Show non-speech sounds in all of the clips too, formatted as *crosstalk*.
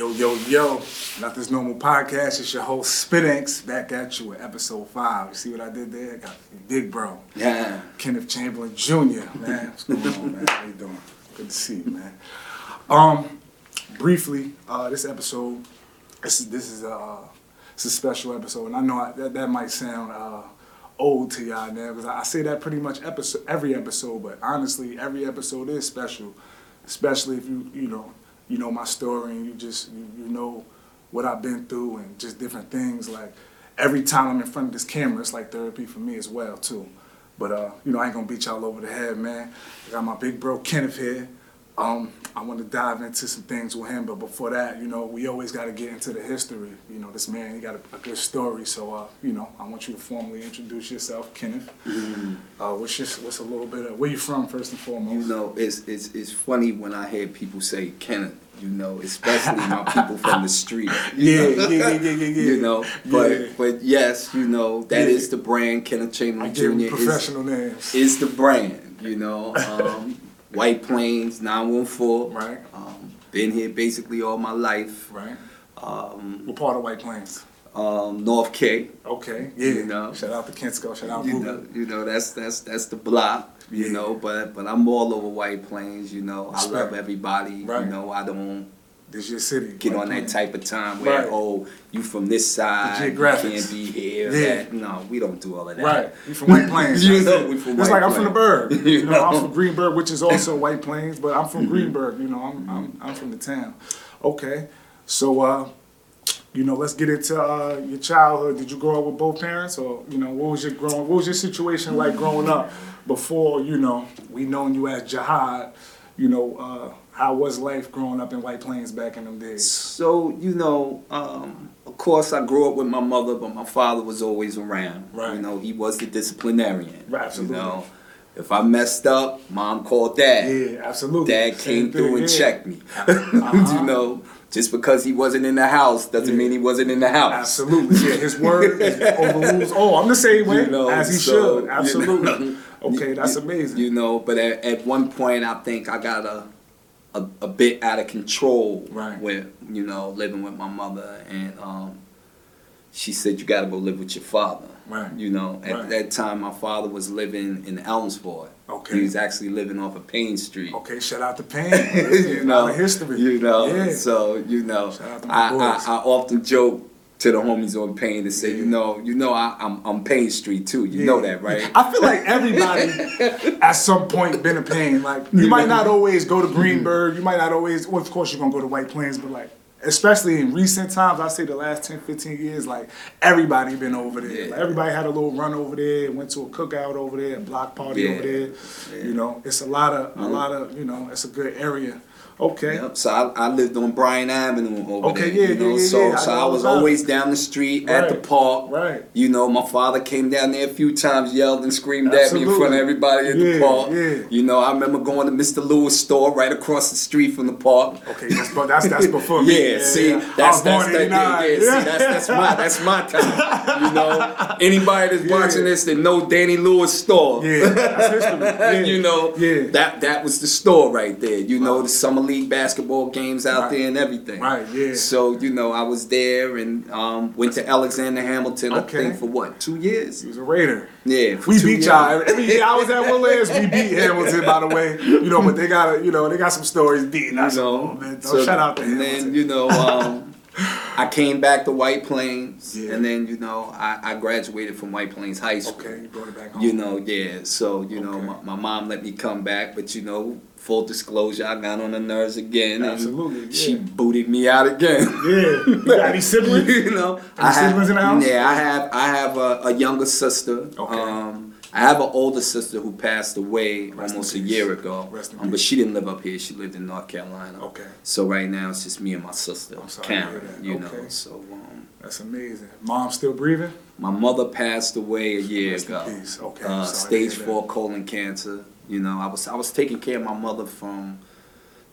Yo, yo, yo, Nothing's Normal Podcast. It's your host, Spinx, back at you with episode five. You see what I did there? Got big bro, Yeah. Kenneth Chamberlain Jr., man. What's going on, man? How you doing? Good to see you, man. Um, briefly, uh, this episode, this is, this is, uh, it's a special episode, and I know I, that, that might sound, uh, old to y'all now, because I, I say that pretty much episode, every episode, but honestly, every episode is special, especially if you, you know, you know my story and you just you, you know what I've been through and just different things. Like every time I'm in front of this camera, it's like therapy for me as well too. But uh, you know, I ain't gonna beat y'all over the head, man. I got my big bro Kenneth here. Um, I want to dive into some things with him, but before that, you know, we always got to get into the history. You know, this man, he got a, a good story. So, uh, you know, I want you to formally introduce yourself, Kenneth. Uh, what's just what's a little bit of where you from, first and foremost? You know, it's it's it's funny when I hear people say Kenneth. You know, especially my people from the street. *laughs* Yeah, yeah, yeah, yeah, yeah, yeah. You know, but but yes, you know that is the brand. Kenneth Chamberlain Jr. him is professional names. is the brand. You know, um, *laughs* White Plains nine one four. Right. Um, been here basically all my life. Right. Um, What part of White Plains? Um, North K. Okay. Yeah. You know. Shout out to Kensico. Shout out you Ruben. know, you know that's that's that's the block. You Yeah. know, but but I'm all over White Plains. You know, I love everybody. Right. You know, I don't This your city. get White on that type of time where Right. oh you from this side, you can't be here. Yeah. That. No, we don't do all of that. Right. We from White Plains. *laughs* You know we from It's White like I'm from the Plains. Burg. You *laughs* You know, I'm from Greenburgh, which is also White Plains, but I'm from Greenburgh. You know, I'm I'm I'm from the town. Okay. So uh, you know, let's get into uh, your childhood. Did you grow up with both parents, or you know, what was your growing? What was your situation like growing up before you know we known you as Jihaad? You know, uh, how was life growing up in White Plains back in them days? So you know, um, of course, I grew up with my mother, but my father was always around. Right. You know, he was the disciplinarian. Right, absolutely. You know, if I messed up, mom called dad. Yeah, absolutely. Dad Same came through thing, and yeah. checked me. *laughs* Uh-huh. you know, just because he wasn't in the house doesn't Yeah. mean he wasn't in the house. Absolutely, yeah. His word is *laughs* overrules. Oh, I'm the same way You know, as he so, should. you Absolutely. know, *laughs* okay, that's you- amazing. You know, but at, at one point, I think I got a, a a bit out of control Right. with you know living with my mother, and um, she said you got to go live with your father. Right. You know, at Right. that time, my father was living in Elmsford. Okay. He was actually living off of Payne Street. okay, shout out to Payne. *laughs* You know, history. You know, Yeah. so you know, Shout out to my I, I. I often joke to the homies on Payne to say, Yeah. you know, you know, I, I'm I'm Payne Street too. You Yeah. know that, right? I feel like everybody *laughs* at some point been a pain. Like you might not always go to mm-hmm. Greenburgh. You might not always. Well, of course you're gonna go to White Plains, but like. Especially in recent times, I say the last 10, 15 years, like everybody been over there. Yeah. Like, everybody had a little run over there, went to a cookout over there, a block party Yeah. over there. Yeah. You know, it's a lot of a mm-hmm. lot of you know, it's a good area. Okay. Yep. So I, I lived on Bryan Avenue over Okay, there. yeah, you know? yeah, yeah, So yeah. I so know I was always down the street at the park. Right. You know, my father came down there a few times, yelled and screamed at me in front of everybody at Yeah, the park. yeah. You know, I remember going to Mr. Lewis store right across the street from the park. Okay, that's that's that's before me. *laughs* Yeah, see, I that's was that's that, yeah, yeah, see, that's that's my that's my time. You know, *laughs* anybody that's watching this that know Danny Lewis store, Yeah, that's history. *laughs* Yeah. you know, Yeah. that that was the store right there. You know, the summer league basketball games out Right. there and everything. Right, yeah. So you know, I was there and um, went to Alexander Hamilton. Okay. I think for what two years? He was a Raider. Yeah, for We beat years. y'all every year I was at Willis. We beat *laughs* Hamilton, by the way. You know, but they got a, you know they got some stories beating us. You know, little bit. So, shout out to and Hamilton. then you know, um, *laughs* I came back to White Plains, Yeah. and then you know, I, I graduated from White Plains High School. okay, you brought it back home. You know, yeah. So you know, my, my mom let me come back, but you know, full disclosure, I got on the nerves again, and Absolutely, she booted me out again. yeah. You got *laughs* any siblings? you know, Any siblings in the house? Yeah, I have. I have a, a younger sister. Okay. Um, I have an older sister who passed away Rest almost a year ago. Rest in um, but she didn't live up here. She lived in North Carolina. Okay. So right now it's just me and my sister, I'm sorry to hear Karen. that. You Okay. know. So um, That's amazing. Mom still breathing? my mother passed away a year Rest in ago. peace. Okay, Uh, to stage four colon cancer. You know, I was I was taking care of my mother from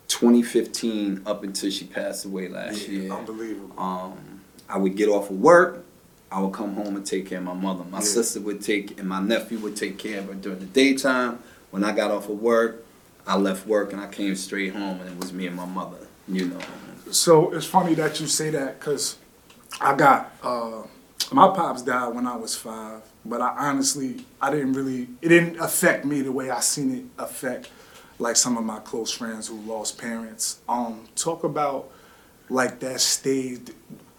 2015 up until she passed away last Yeah, year. unbelievable. Um, I would get off of work. I would come home and take care of my mother. My Yeah. sister would take, and my nephew would take care of her during the daytime. When I got off of work, I left work and I came straight home, and it was me and my mother. You know, So it's funny that you say that because I got uh, my pops died when I was five, but I honestly I didn't really it didn't affect me the way I seen it affect like some of my close friends who lost parents. Um, talk about like that stage.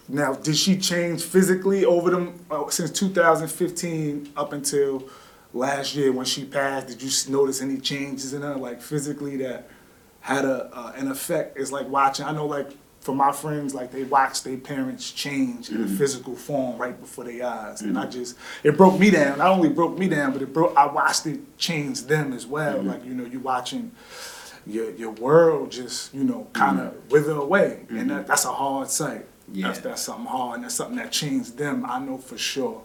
Now, did she change physically over them uh, since 2015 up until last year when she passed? Did you notice any changes in her, like physically, that had a uh, an effect? It's like watching. I know, like for my friends, like they watch their parents change in a mm-hmm. physical form right before their eyes, and I mm-hmm. just it broke me down. Not only broke me down, but it broke. I watched it change them as well. Mm-hmm. Like you know, you watching your your world just you know kind of wither away, and that, that's a hard sight. Yeah. That's that's something hard, and that's something that changed them. I know for sure.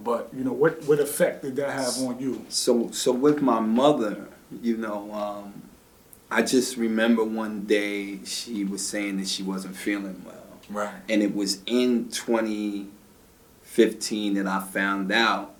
But you know, what what effect did that have on you? So, so with my mother, you know, um, I just remember one day she was saying that she wasn't feeling well. Right. And it was in 2015 that I found out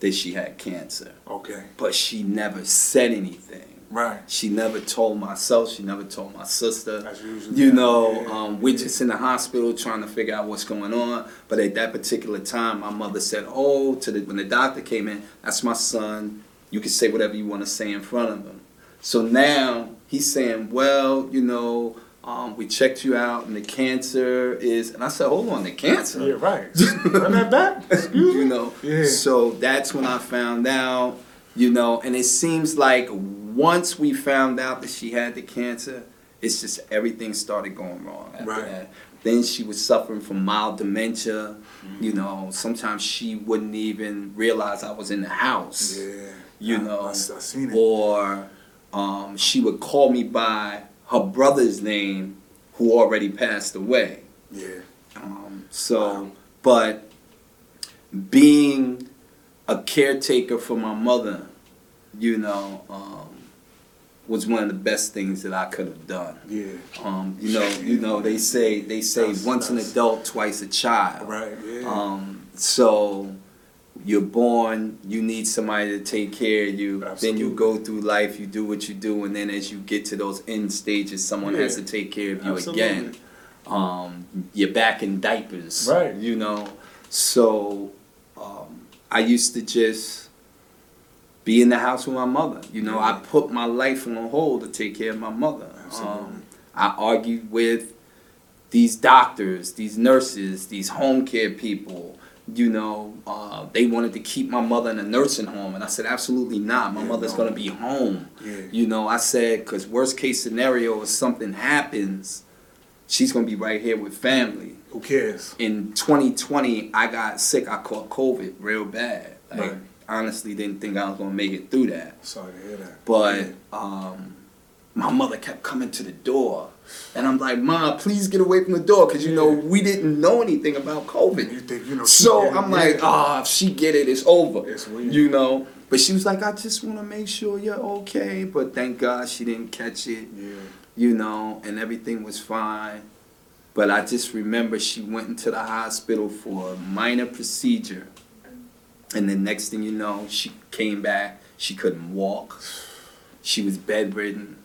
that she had cancer. Okay. But she never said anything. Right. She never told myself, she never told my sister. That's usually You know, yeah, um, we're just in the hospital trying to figure out what's going on. But at that particular time, my mother said, "Oh, to the when the doctor came in, that's my son. You can say whatever you want to say in front of him." So now he's saying, "Well, you know, um, we checked you out, and the cancer is." And I said, "Hold on, the cancer." Yeah. Right. *laughs* Run that back. Excuse you know. Yeah. So that's when I found out, you know, and it seems like once we found out that she had the cancer, it's just everything started going wrong after Right. that. Then she was suffering from mild dementia. Mm-hmm. You know, sometimes she wouldn't even realize I was in the house. Yeah. You I- know, I, I seen it. or um, she would call me by her brother's name, who already passed away. yeah. Um, so, Wow. but being a caretaker for my mother, you know, um, was one of the best things that I could have done. Yeah. Um, you know, you know, they say they say That's- once an adult, twice a child. Right. Yeah. Um, so you're born, you need somebody to take care of you. Then you go through life, you do what you do, and then as you get to those end stages, someone has to take care of you Absolutely. again. Um, you're back in diapers, Right. You know, so um, I used to just be in the house with my mother. You know, I put my life on hold to take care of my mother. Um, I argued with these doctors, these nurses, these home care people. You know, uh, they wanted to keep my mother in a nursing home, and I said, absolutely not. My Yeah, mother's no. gonna be home. Yeah. You know, I said, because worst case scenario, if something happens, she's gonna be right here with family. Who cares? In 2020, I got sick. I caught COVID real bad. Like, Right. honestly, didn't think I was gonna make it through that. Sorry to hear that. But Yeah. um, my mother kept coming to the door. And I'm like, Ma, please get away from the door because, you know, we didn't know anything about COVID. you think you know? So I'm like, yeah. ah, if she get it, it's over. It's weird. You know? But she was like, I just want to make sure you're okay. But thank God she didn't catch it, Yeah. you know, and everything was fine. But I just remember she went into the hospital for a minor procedure. And the next thing you know, she came back. She couldn't walk. She was bedridden,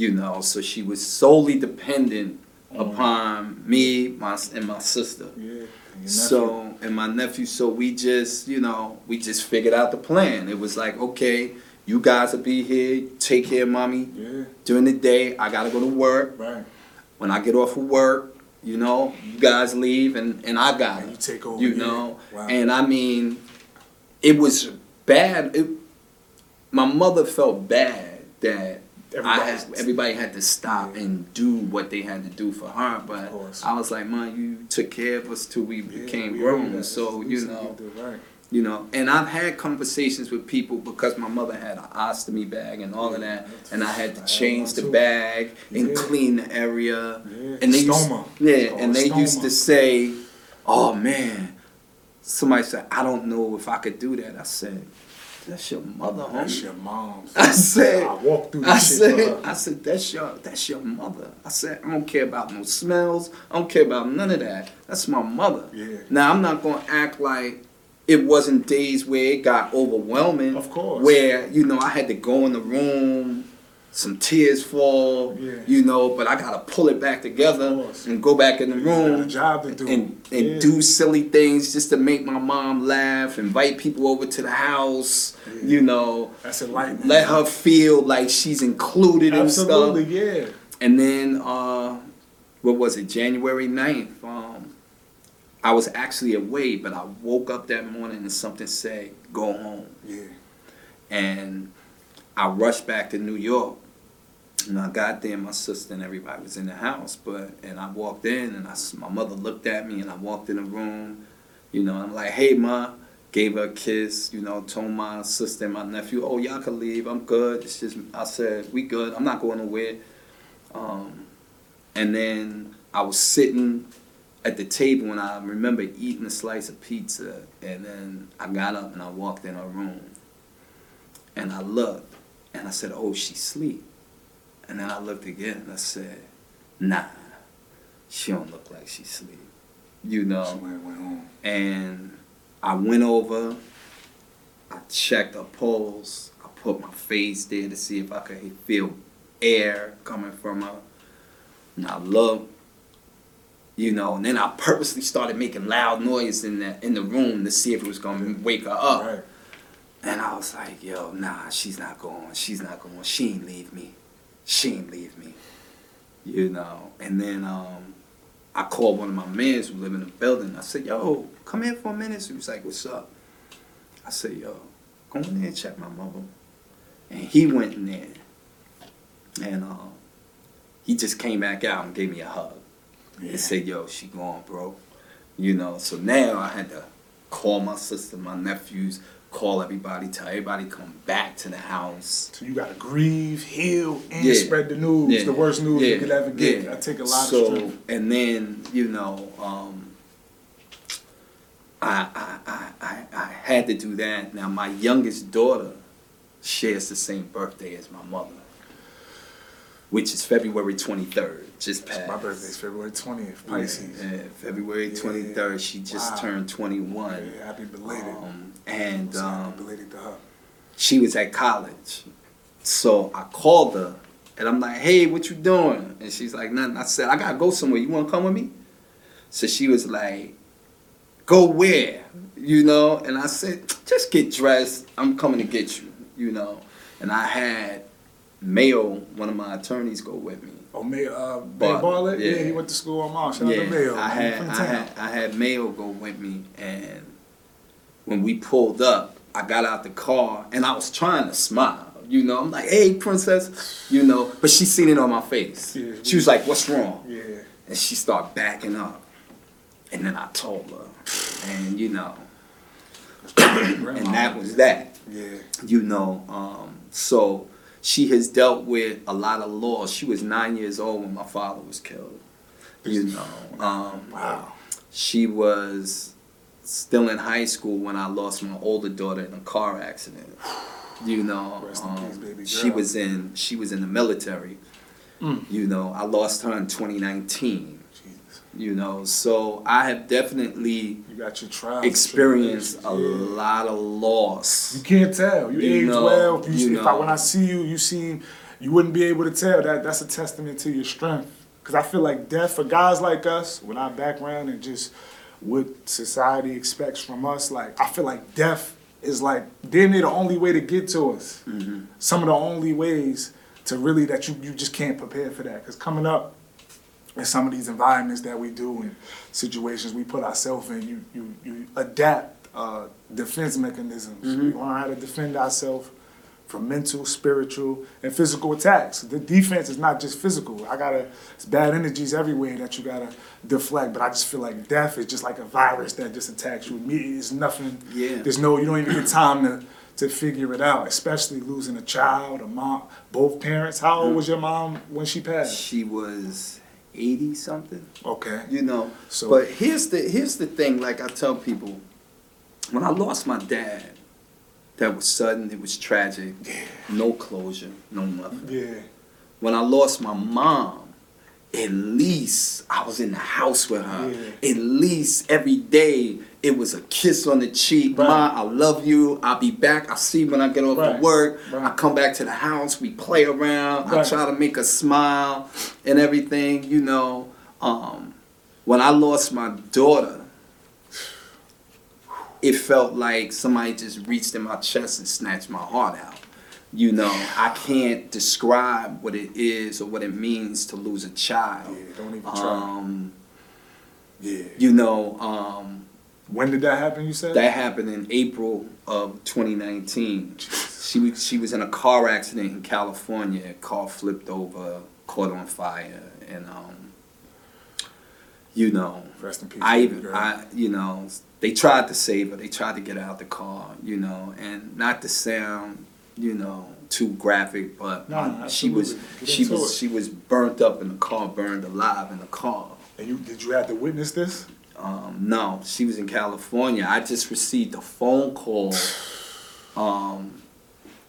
you know, so she was solely dependent mm. upon me my, and my sister. Yeah. And. So, and my nephew, so we just, you know, we just figured out the plan. It was like, okay, you guys will be here, take care of mommy. Yeah. During the day, I gotta go to work. Right. When I get off of work, you know, you guys leave and, and I got And you take over. You yeah. know? Wow. And I mean, it was bad. It, my mother felt bad that I had, everybody had to stop Yeah. and do what they had to do for her. But. I was like, man, you took care of us till we Yeah, became we grown. So, you know, did right. you know, and I've had conversations with people because my mother had an ostomy bag and all of that, and I had to had change one the bag and Yeah. clean the area. Yeah. And they Stoma. used, yeah, and they called used to say, "Oh man," somebody said, "I don't know if I could do that." I said, "That's your mother, That's your mom. I said, I walked through I said. I said, that's your, that's your mother. I said, I don't care about no smells. I don't care about none of that. That's my mother. Yeah. Now I'm not gonna act like it wasn't days where it got overwhelming. Of course. Where you know I had to go in the room some tears fall, Yeah. you know, but I gotta pull it back together and go back in the room a job to do. and and Yeah. do silly things just to make my mom laugh, invite people over to the house, Yeah. you know, That's enlightening. let her feel like she's included and stuff. Yeah. And then, uh, what was it, January 9th? Um, I was actually away, but I woke up that morning and something said, go home. Yeah. And I rushed back to New York. And I got there, my sister and everybody was in the house. But and I walked in, and I, my mother looked at me, and I walked in the room. You know, I'm like, "Hey, ma," gave her a kiss. You know, told my sister and my nephew, "Oh, y'all can leave. I'm good." It's just, I said, "We good. I'm not going nowhere." Um, and then I was sitting at the table, and I remember eating a slice of pizza. And then I got up and I walked in her room, and I looked, and I said, "Oh, she's asleep." And then I looked again and I said, "Nah, she don't look like she's sleep. You know. She went, went home. And I went over, I checked her pulse, I put my face there to see if I could feel air coming from her. And I looked, you know, and then I purposely started making loud noise in the in the room to see if it was gonna wake her up. Right. And I was like, yo, nah, she's not going. She's not going. She ain't leave me. She ain't leave me. You know. And then um, I called one of my mans who live in the building. I said, yo, come here for a minute. He was like, what's up? I said, yo, go in there and check my mother. And he went in there. And um, he just came back out and gave me a hug Yeah. and said, "Yo, she gone, bro." You know. So now I had to call my sister, my nephews, call everybody, tell everybody come back to the house. So you gotta grieve, heal, and Yeah. spread the news. Yeah. The worst news Yeah. you could ever get. I take a lot so, of strength. and then you know, um, I, I I I I had to do that. Now my youngest daughter shares the same birthday as my mother, which is February twenty third. Just passed. My birthday's February 20th, Pisces. Yeah, February twenty third. She just Wow. turned twenty one. Yeah, happy belated. Um, and um, belated to her. she was at college. So I called her and I'm like, hey, what you doing? And she's like, nothing. I said, I gotta go somewhere. You wanna come with me? So she was like, go where? You know? And I said, just get dressed. I'm coming to get you, you know? And I had Mayo, one of my attorneys, go with me. Oh, May, uh, Bartlett, Bartlett? Yeah. yeah. he went to school on Mall. Shout out to yeah, Mayo. I had, I had, I had Mayo go with me, and when we pulled up, I got out the car, and I was trying to smile. You know, I'm like, "Hey, princess," you know, but she seen it on my face. Yeah. She was like, "What's wrong?" Yeah. And she started backing up, and then I told her, and you know, and that was that Yeah. you know. Um, so she has dealt with a lot of loss. She was nine years old when my father was killed. You know, um, Wow. she was still in high school when I lost my older daughter in a car accident. *sighs* You know, Rest in um, peace, baby she was in she was in the military. Mm. You know, I lost her in 2019. Jesus. You know, so I have definitely You got your trials. experienced a. Yeah. lot of loss. You can't tell. You, You age know, well. You, you if I, when I see you, you seem you wouldn't be able to tell. That that's a testament to your strength. Because I feel like death for guys like us, with our background and just what society expects from us, like I feel like death is like damn near the only way to get to us. Mm-hmm. Some of the only ways to really that you you just can't prepare for that. Because coming up in some of these environments that we do and situations we put ourselves in, you you you adapt uh, defense mechanisms. Mm-hmm. We learn how to defend ourselves from mental, spiritual, and physical attacks. The defense is not just physical. I gotta it's bad energies everywhere that you gotta deflect. But I just feel like death is just like a virus that just attacks you. Immediately, It's nothing. Yeah. There's no. You don't even get time to. To figure it out, especially losing a child, a mom, both parents. How old was your mom when she passed? She was 80 something. Okay. you know. So- but here's the here's the thing. Like I tell people, when I lost my dad, that was sudden. It was tragic. No closure. No nothing. Yeah. When I lost my mom, at least I was in the house with her. Yeah. At least every day it was a kiss on the cheek. Right. Ma, I love you. I'll be back. I'll see you when I get off Right. to work. Right. I come back to the house. We play around. I try to make her smile and everything. You know, um, when I lost my daughter, it felt like somebody just reached in my chest and snatched my heart out. You know, I can't describe what it is or what it means to lose a child. Yeah, don't even try. Um, yeah. you know, um, When did that happen? You said that happened in April of 2019. She was, she was in a car accident in California. A car flipped over, caught on fire, and um, you know, Rest in peace. I even. I, you know, they tried to save her. They tried to get her out the car, you know, and not to sound, you know, too graphic, but No, um, she was, she was, it. she was burnt up in the car, burned alive in the car. And you did you have to witness this? Um, no, she was in California. I just received a phone call um,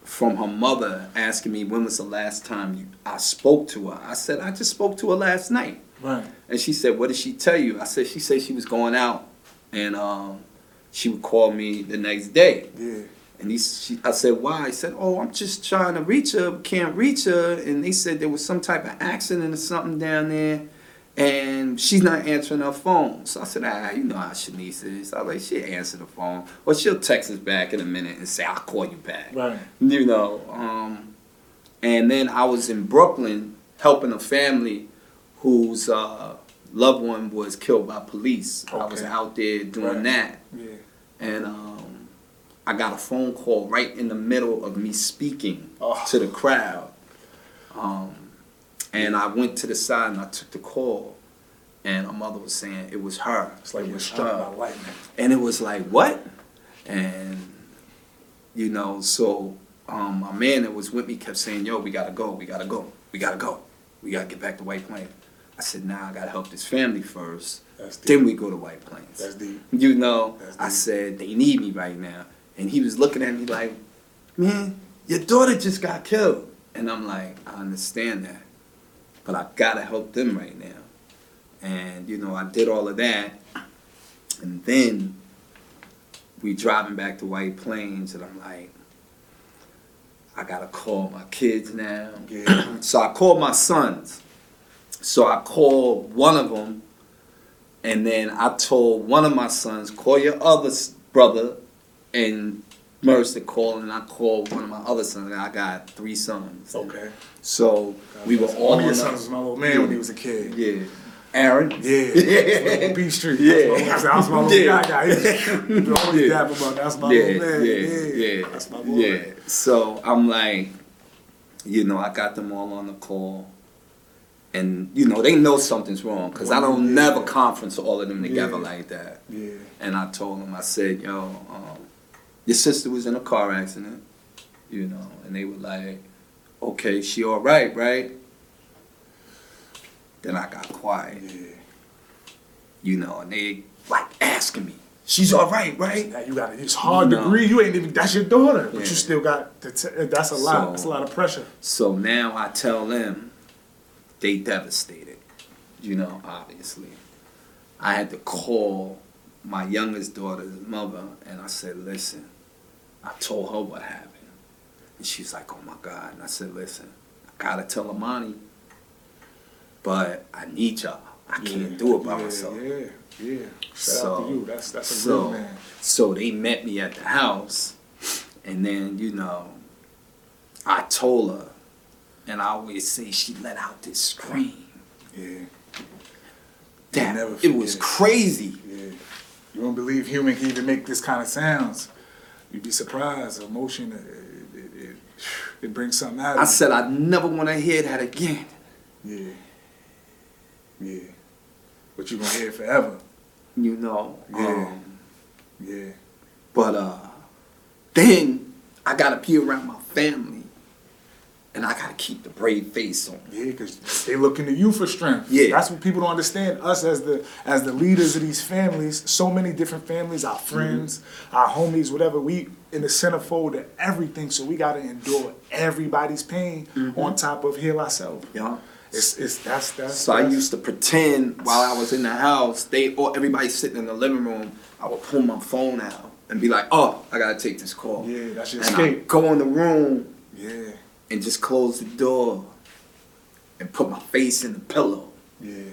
from her mother asking me when was the last time you, I spoke to her. I said I just spoke to her last night, Right. and she said, "What did she tell you?" I said she said she was going out, and um, she would call me the next day. Yeah. And he, she, I said, why? He said, oh, I'm just trying to reach her, can't reach her. And they said there was some type of accident or something down there, and she's not answering her phone. So I said, ah, you know how Shanice is. I was like, she'll answer the phone, or she'll text us back in a minute and say, I'll call you back. Right. You know. Um, and then I was in Brooklyn helping a family whose uh, loved one was killed by police. I was out there doing Right. that Yeah. and um, I got a phone call right in the middle of me speaking Oh. to the crowd. Um, and I went to the side and I took the call, and my mother was saying it was her. It's like it we're was struck her. by lightning. And it was like, what? And, you know, so um, my man that was with me kept saying, yo, we gotta go, we gotta go, we gotta go. We gotta get back to White Plains. I said, nah, I gotta help this family first. Deep. Then we go to White Plains. That's deep. You know, That's I said, they need me right now. And he was looking at me like, man, your daughter just got killed. And I'm like, I understand that. But I gotta help them right now. And, you know, I did all of that. And then we driving back to White Plains, and I'm like, I gotta call my kids now. Yeah. So I called my sons. So I called one of them, and then I told one of my sons, call your other brother, and Mercer called, and I called one of my other sons. And I got three sons. Okay. So we were all One of your on sons was my little man when he was a kid. Yeah. Aaron. Yeah. B Street. Yeah. That's my, that's my little Yeah. guy. guy. *laughs* You always Yeah. dap. That's my yeah, little man. yeah, Yeah. yeah, That's my boy. yeah. So I'm like, you know, I got them all on the call, and you know they know something's wrong because I don't Yeah. never conference all of them together Yeah. like that. Yeah. And I told them, I said, yo, um, your sister was in a car accident, you know, and they were like, okay, she all right, right? Then I got quiet, Yeah. you know, and they like asking me, she's all right, right? Now you got It's hard You to breathe. You ain't even. That's your daughter, but you still got. To t- that's a lot. So- that's a lot of pressure. So now I tell them they devastated, you know, obviously. I had to call my youngest daughter's mother and I said, listen, I told her what happened. And she's like, oh my God. And I said, listen, I gotta tell Amani, but I need y'all. I can't do it by yeah, myself. Yeah. Yeah. Shout So- out to you. That's that's a so, real man. so they met me at the house, and then you know, I told her, and I always say she let out this scream. Yeah. Never it was crazy. Yeah. You don't believe human can even make this kind of sounds. You'd be surprised. Emotion, it, it, it, it brings something out of I you. said I never want to hear that again. Yeah. Yeah. But you're going to hear it forever. You know. Yeah. Um, Yeah. but uh, then I gotta be around my family, and I gotta keep the brave face on. Yeah, because they looking to you for strength. Yeah. That's what people don't understand. Us as the as the leaders of these families, so many different families, our friends, mm-hmm. our homies, whatever, we in the centerfold of everything. So we gotta endure everybody's pain mm-hmm. on top of heal ourselves. Yeah. It's it's that's that's. So I used to pretend while I was in the house, they or everybody sitting in the living room, I would pull my phone out and be like, "Oh, I gotta take this call." Yeah, that's your and I escape. go in the room Yeah, and just close the door and put my face in the pillow yeah.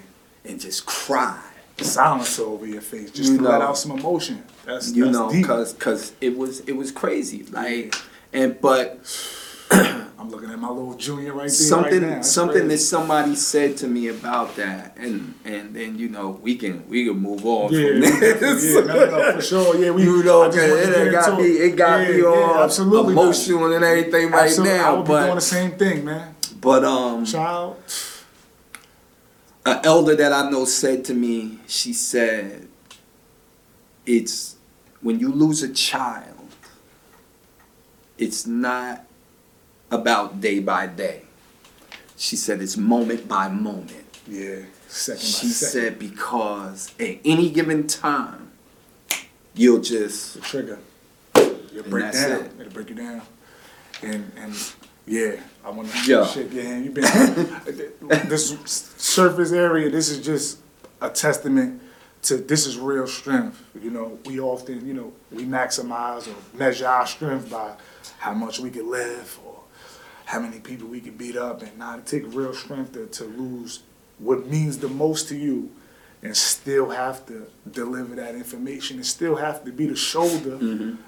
and just cry. Silence over your face, just You to let out some emotion. That's You that's know, deep. cause cause it was it was crazy. Like and but *clears throat* *clears throat* I'm looking at my little junior right there something right something that somebody said to me about that and and then you know we can we can move on Yeah, from this. yeah, no, no, for sure. Yeah, we. you know, I just wanted to it, got me, it got Yeah, me yeah, all absolutely not. emotional and everything right Absolutely. I now. would be doing the same thing, man. but um, Child. an elder that I know said to me, she said, "It's when you lose a child, it's not about day by day." She said it's moment by moment. Yeah, second She by second. said because at any given time, you'll just the trigger. You'll break down. it. It'll break you down. And and yeah, I want to Yeah. shake your hand. You've been *laughs* this surface area. This is just a testament to this is real strength. You know, we often you know we maximize or measure our strength by how much we can live or how many people we can beat up, and not take real strength to, to lose what means the most to you and still have to deliver that information and still have to be the shoulder.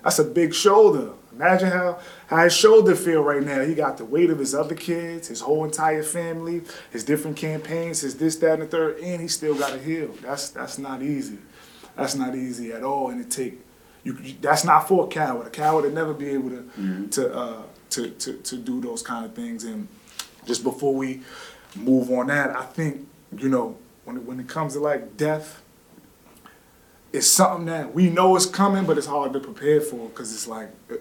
That's a big shoulder. Imagine how, how his shoulder feel right now. He got the weight of his other kids, his whole entire family, his different campaigns, his this, that, and the third, and he still got to heal. That's that's not easy. That's not easy at all. And it take you. That's not for a coward. A coward would never be able to to, uh, to to to do those kind of things. And just before we move on that, I think you know when it, when it comes to like death, it's something that we know is coming, but it's hard to prepare for because it's like uh,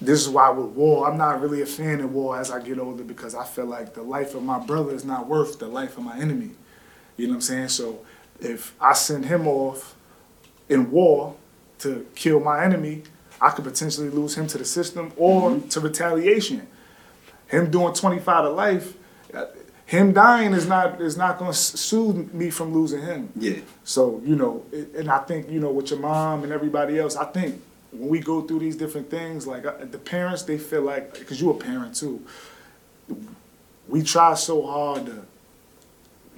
this is why with war, I'm not really a fan of war as I get older because I feel like the life of my brother is not worth the life of my enemy. You know what I'm saying? So if I send him off in war to kill my enemy, I could potentially lose him to the system or to retaliation. Him doing 25 to life, uh, him dying is not is not going to soothe me from losing him. yeah. So you know, it, and I think you know with your mom and everybody else, I think when we go through these different things, like uh, the parents, they feel like because you're a parent too. We try so hard to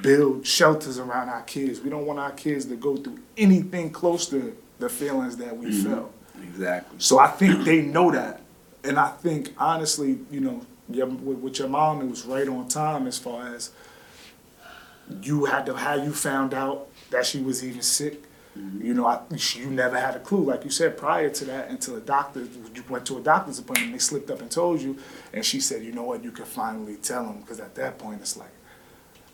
build shelters around our kids. We don't want our kids to go through anything close to the feelings that we felt. Exactly. So I think they know that, and I think honestly, you know, your, with, with your mom, it was right on time as far as you had to how you found out that she was even sick. Mm-hmm. You know, I, you never had a clue, like you said prior to that, until a doctor you went to a doctor's appointment. They slipped up and told you, and she said, "You know what? You can finally tell him." Because at that point, it's like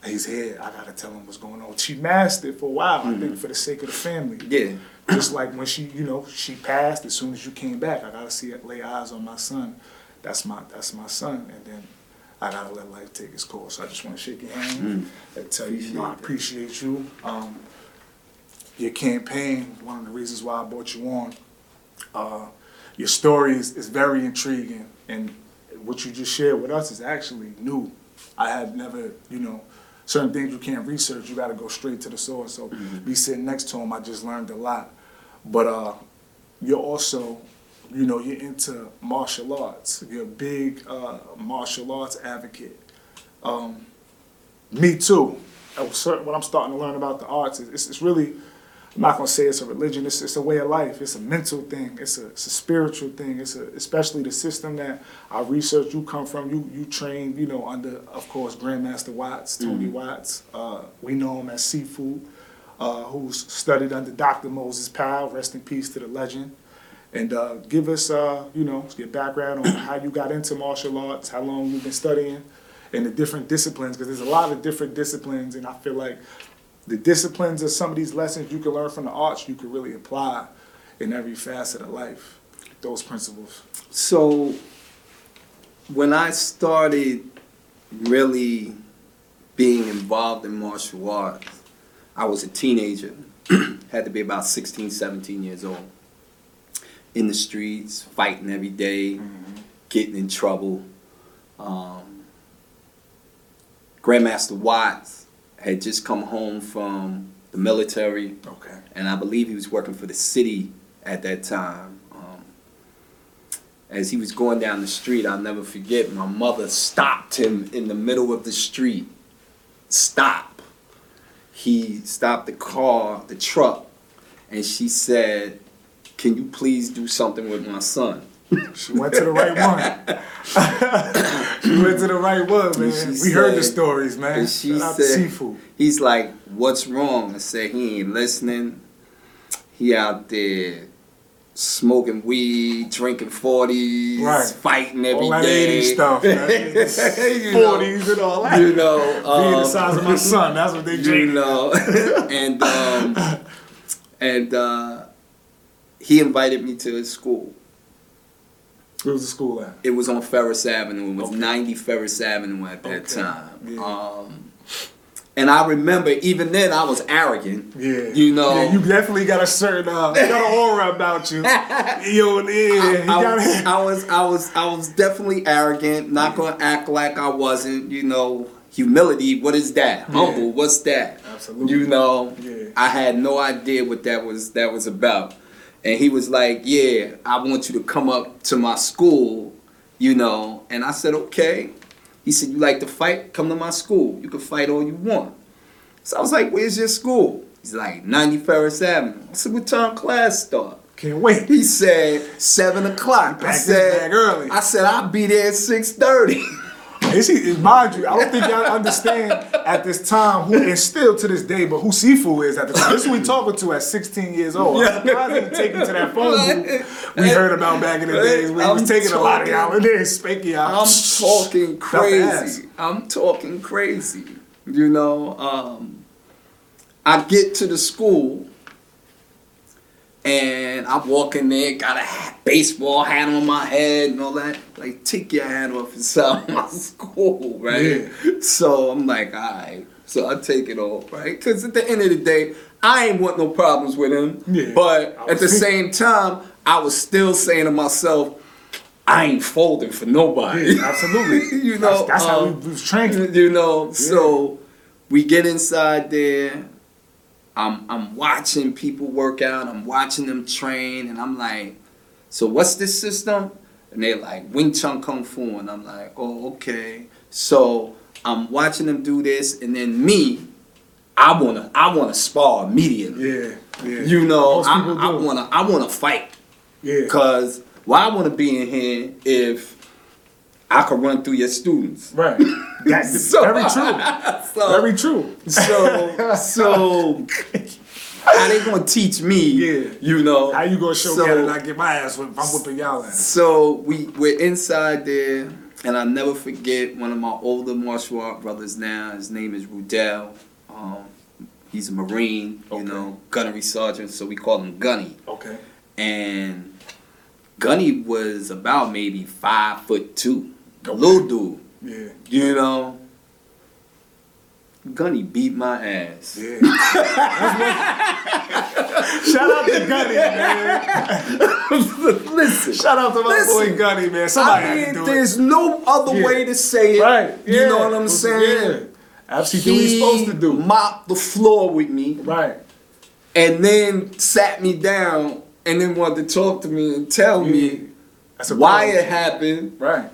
he's here. I gotta tell him what's going on. She masked it for a while. I think mm-hmm. for the sake of the family. Yeah. Just like when she, you know, she passed. As soon as you came back, I gotta see it, lay eyes on my son. That's my, that's my son. And then I gotta let life take its course. So I just want to shake your hand and tell you, you know, I appreciate you. Um, your campaign, one of the reasons why I brought you on. Uh, your story is, is very intriguing, and what you just shared with us is actually new. I had never, you know, certain things you can't research. You got to go straight to the source. So, be sitting next to him, I just learned a lot. But uh, you're also, you know, you're into martial arts. You're a big uh, martial arts advocate. Um, me too. I was certain when I'm starting to learn about the arts, it's, it's really, I'm not gonna say it's a religion. It's, it's a way of life. It's a mental thing. It's a, it's a spiritual thing. It's a, especially the system that I research. You come from. You you train. You know under of course Grandmaster Watts, Tony Watts. Uh, we know him as Sifu, uh, who's studied under Dr. Moses Powell. Rest in peace to the legend. And uh, give us, uh, you know, your background on how you got into martial arts, how long you've been studying, and the different disciplines. Because there's a lot of different disciplines, and I feel like the disciplines of some of these lessons you can learn from the arts, you can really apply in every facet of life. Those principles. So when I started really being involved in martial arts, I was a teenager, *clears throat* had to be about 16, 17 years old. In the streets, fighting every day, getting in trouble. Um, Grandmaster Watts had just come home from the military, Okay. and I believe he was working for the city at that time. Um, as he was going down the street, I'll never forget, my mother stopped him in the middle of the street. Stop. He stopped the car, the truck, and she said, Can you please do something with my son? *laughs* She went to the right one. *laughs* she went to the right one, man. we heard the stories, man. and she Shout out said- Sifu. He's like, What's wrong? I said, He ain't listening. He out there smoking weed, drinking 40s, Right. fighting every All that day. 80s stuff, man. *laughs* You know, 40s and all that. You know, Being the um, size of my son, that's what they *laughs* drink. you know, *laughs* and um, and uh, he invited me to his school. Where was the school at? It was on Ferris Avenue. It was Okay. 90 Ferris Avenue at that Okay. time. Yeah. Um, and I remember even then I was arrogant. Yeah. You know. Yeah, you definitely got a certain, uh, you *laughs* got an aura about you. *laughs* Yo, yeah, you I, I was I was I was definitely arrogant, not gonna act like I wasn't, you know, humility, what is that? Yeah. Humble, what's that? Absolutely. You know, Yeah. I had no idea what that was that was about. And he was like, Yeah, I want you to come up to my school, you know. And I said, Okay. He said, You like to fight? Come to my school. You can fight all you want. So I was like, Where's your school? He's like, 91st Avenue. I said, What time class start? Can't wait. He said, 7 o'clock. I said, early. I said, I'll be there at 6.30. *laughs* Is he, mind you, I don't think y'all understand at this time who, and still to this day, but who Sifu is at the time. This is we talking to at 16 years old. Yeah. I'm surprised he to that phone booth we heard about back in the days We was taking talking, a lot of y'all and then spanking y'all. I'm talking *laughs* crazy. I'm talking crazy. You know, um, I get to the school and I'm walking there, got a baseball hat on my head and all that. Like, take your hat off inside *laughs* my school, right? So I'm like, all right. So I take it off, right? Because at the end of the day, I ain't want no problems with him. Yeah. But at the *laughs* same time, I was still saying to myself, I ain't folding for nobody. Yeah, absolutely. *laughs* you know, that's, that's how um, we was trained. you know, so we get inside there. I'm I'm watching people work out. I'm watching them train, and I'm like, so what's this system? And they're like Wing Chun Kung Fu, and I'm like, oh okay. So I'm watching them do this, and then me, I wanna I wanna spar immediately. Yeah, yeah. You know, I, I wanna I wanna fight. Yeah. Cause why I wanna be in here if I could run through your students. Right. *laughs* That's So- very true. *laughs* So, Very true. so so how they gonna teach me? Yeah. You know. How you gonna show so, me how to not get my ass whipped? if I'm whipping y'all ass. So we we're inside there, and I never forget one of my older martial art brothers. Now his name is Rudell. Um, he's a Marine, you know, gunnery sergeant. So we call him Gunny. Okay. and Gunny was about maybe five foot two, a little dude, Yeah. you know. Gunny beat my ass. Yeah. *laughs* Shout out to Gunny, man. Listen, Shout out to my Listen. boy Gunny, man. Somebody I mean, do it. there's no other Yeah. way to say it. Right. Yeah. You know what I'm saying? Yeah. Absolutely what he's supposed to do. mopped the floor with me, Right. and then sat me down, and then wanted to talk to me and tell me That's a why it happened, Right.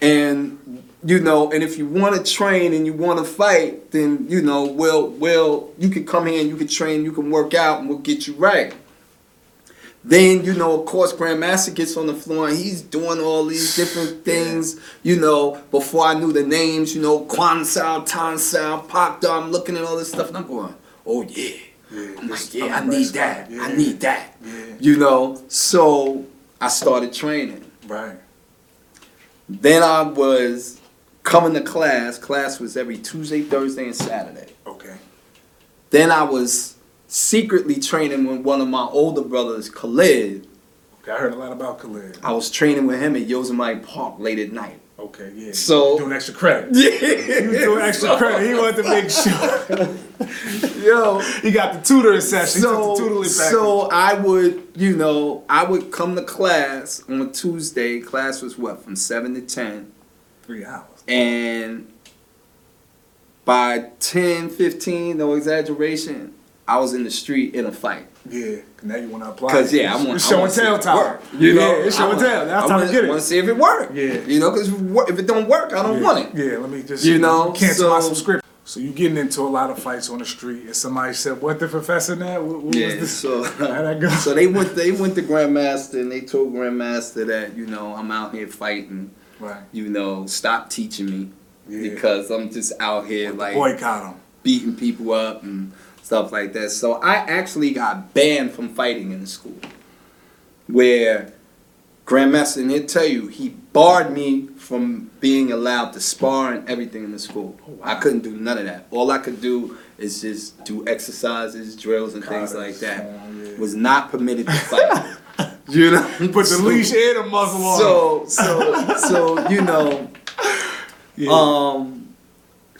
And you know, and if you want to train and you want to fight, then you know, well, well, you can come here and you can train, you can work out, and we'll get you right. Then you know, of course, Grandmaster gets on the floor and he's doing all these different things. You know, before I knew the names, you know, Quan Sao, Tan Sao, Pak Da, I'm looking at all this stuff and I'm going, oh yeah. Yeah. I'm like, yeah, I need that. spot. I need that. Yeah. You know, so I started training. Right. Then I was coming to class. Class was every Tuesday, Thursday, and Saturday. Okay. Then I was secretly training with one of my older brothers, Khalid. Okay. I heard a lot about Khalid. I was training with him at Yosemite Park late at night. Okay. Yeah. So- doing extra credit. *laughs* Yeah. He was doing extra credit. He wanted to make sure *laughs* Yo. he got the tutoring session. he took the So, tutoring so I would, you know, I would come to class on a Tuesday. Class was what, from 7 to 10. three hours. And by 10, 15, no exaggeration, I was in the street in a fight. Yeah, now you want to apply. Cause yeah, I want show and tell time. You know, yeah, it's show and tell. That's I time wanna, get it. Want to see if it work. Yeah. you know, cause if it don't work, I don't yeah. want it. Yeah, let me just You know, cancel my subscription. So you getting into a lot of fights on the street, and somebody said, "What the professor now? What, what Yeah, was this?" so *laughs* How'd that go? so they went they went to Grandmaster and they told Grandmaster that you know I'm out here fighting. right. You know, stop teaching me Yeah. because I'm just out here like Boycott him. beating people up and stuff like that. So I actually got banned from fighting in the school. Where Grandmaster, and he'll tell you, he barred me from being allowed to spar and everything in the school. Oh, wow. I couldn't do none of that. All I could do is just do exercises, drills, and things like that. Yeah. Was not permitted to fight. *laughs* you know, *laughs* Put the So- leash and a muzzle on. So, so, so you know, *laughs* yeah. um,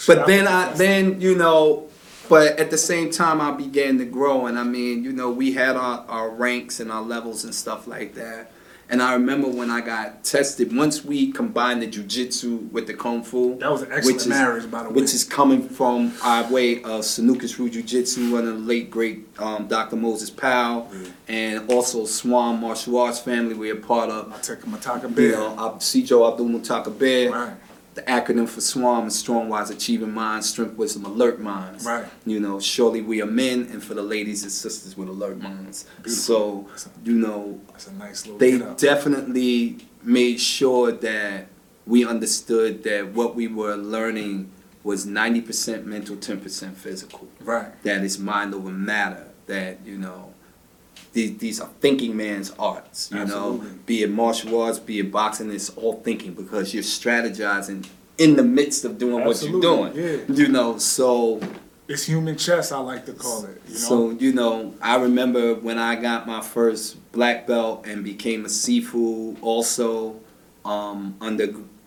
but then I then you know, but at the same time I began to grow, and I mean, you know, we had our, our ranks and our levels and stuff like that. And I remember when I got tested. Once we combined the jujitsu with the kung fu, that was an excellent which is- marriage, by the way. which is coming from our way of Sanuces Ryu Jiu-Jitsu, one of the late great um, Dr. Moses Powell, Yeah. and also SWAM Martial Arts family we're a part of. Mataka Mataka You Bear. know, Sijo Abdul Mutakabbir. Right. The acronym for SWAM is Strong, Wise, Achieving Minds, Strength, Wisdom, Alert Minds. Right. You know, surely we are men, and for the ladies and sisters with alert minds. Beautiful. So, you know, a nice little. they definitely made sure that we understood that what we were learning was 90% mental, 10% physical. Right. That is mind over matter. That, you know, these, these are thinking man's arts. You Absolutely. know, be it martial arts, be it boxing, it's all thinking because you're strategizing in the midst of doing what you're doing. Absolutely, You know, so It's human chess, I like to call it. You know. so you know, I remember when I got my first black belt and became a Sifu also um, under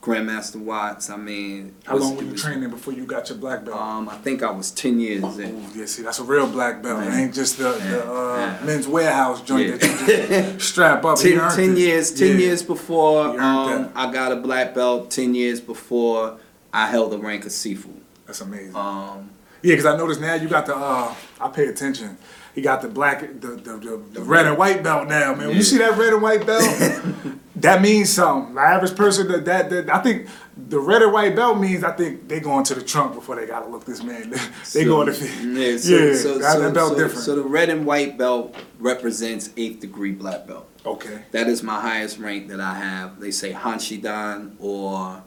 Grandmaster Watts. I mean, How long were you was- training before you got your black belt? Um, I think I was ten years in. Ooh, yeah, see, that's a real black belt. It ain't just the, the uh, Yeah. Men's Wearhouse joint Yeah. that you *laughs* strap up. He 10, earned 10 it. years, ten Yeah. years before um. I got a black belt. Ten years before I held the rank of Sifu. That's amazing. Um, Yeah, because I noticed now you got the. Uh, I pay attention. He got the black, the the, the, the red and white belt now, man. When you see that red and white belt, *laughs* that means something. The average person that, that that I think the red and white belt means I think they going to the trunk before they gotta look this man. *laughs* they so- going to. yeah, so, yeah, so, that, so, that belt so- different. So the red and white belt represents eighth degree black belt. okay. That is my highest rank that I have. They say Hanshidan or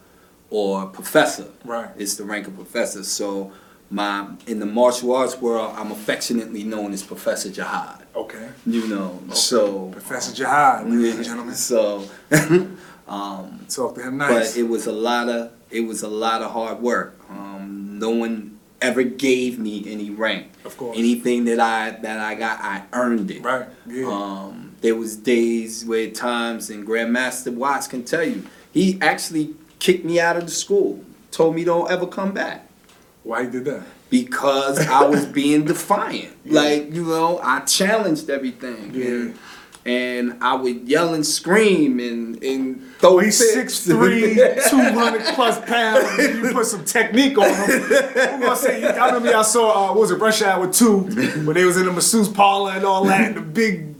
or professor. Right. It's the rank of professor. So my in the martial arts world, I'm affectionately known as Professor Jihaad. Okay. You know, so Professor Jihaad, ladies and gentlemen. So, *laughs* um, Talk to him nice. but it was a lot of it was a lot of hard work. Um, no one ever gave me any rank. Of course. Anything that I that I got, I earned it. right. Yeah. Um, there was days where times, and Grandmaster Watts can tell you, he actually kicked me out of the school. Told me don't ever come back Why did that? because I was *laughs* being defiant. Yeah. Like you know, I challenged everything. Yeah. And, and I would yell and scream and and throw He's fits. *laughs* 6'3", 200 plus *laughs* pounds. You put some technique on him. I'm gonna say, I remember y'all saw, uh, what was it, Rush Hour 2, when they was in the masseuse parlor and all that, and the big,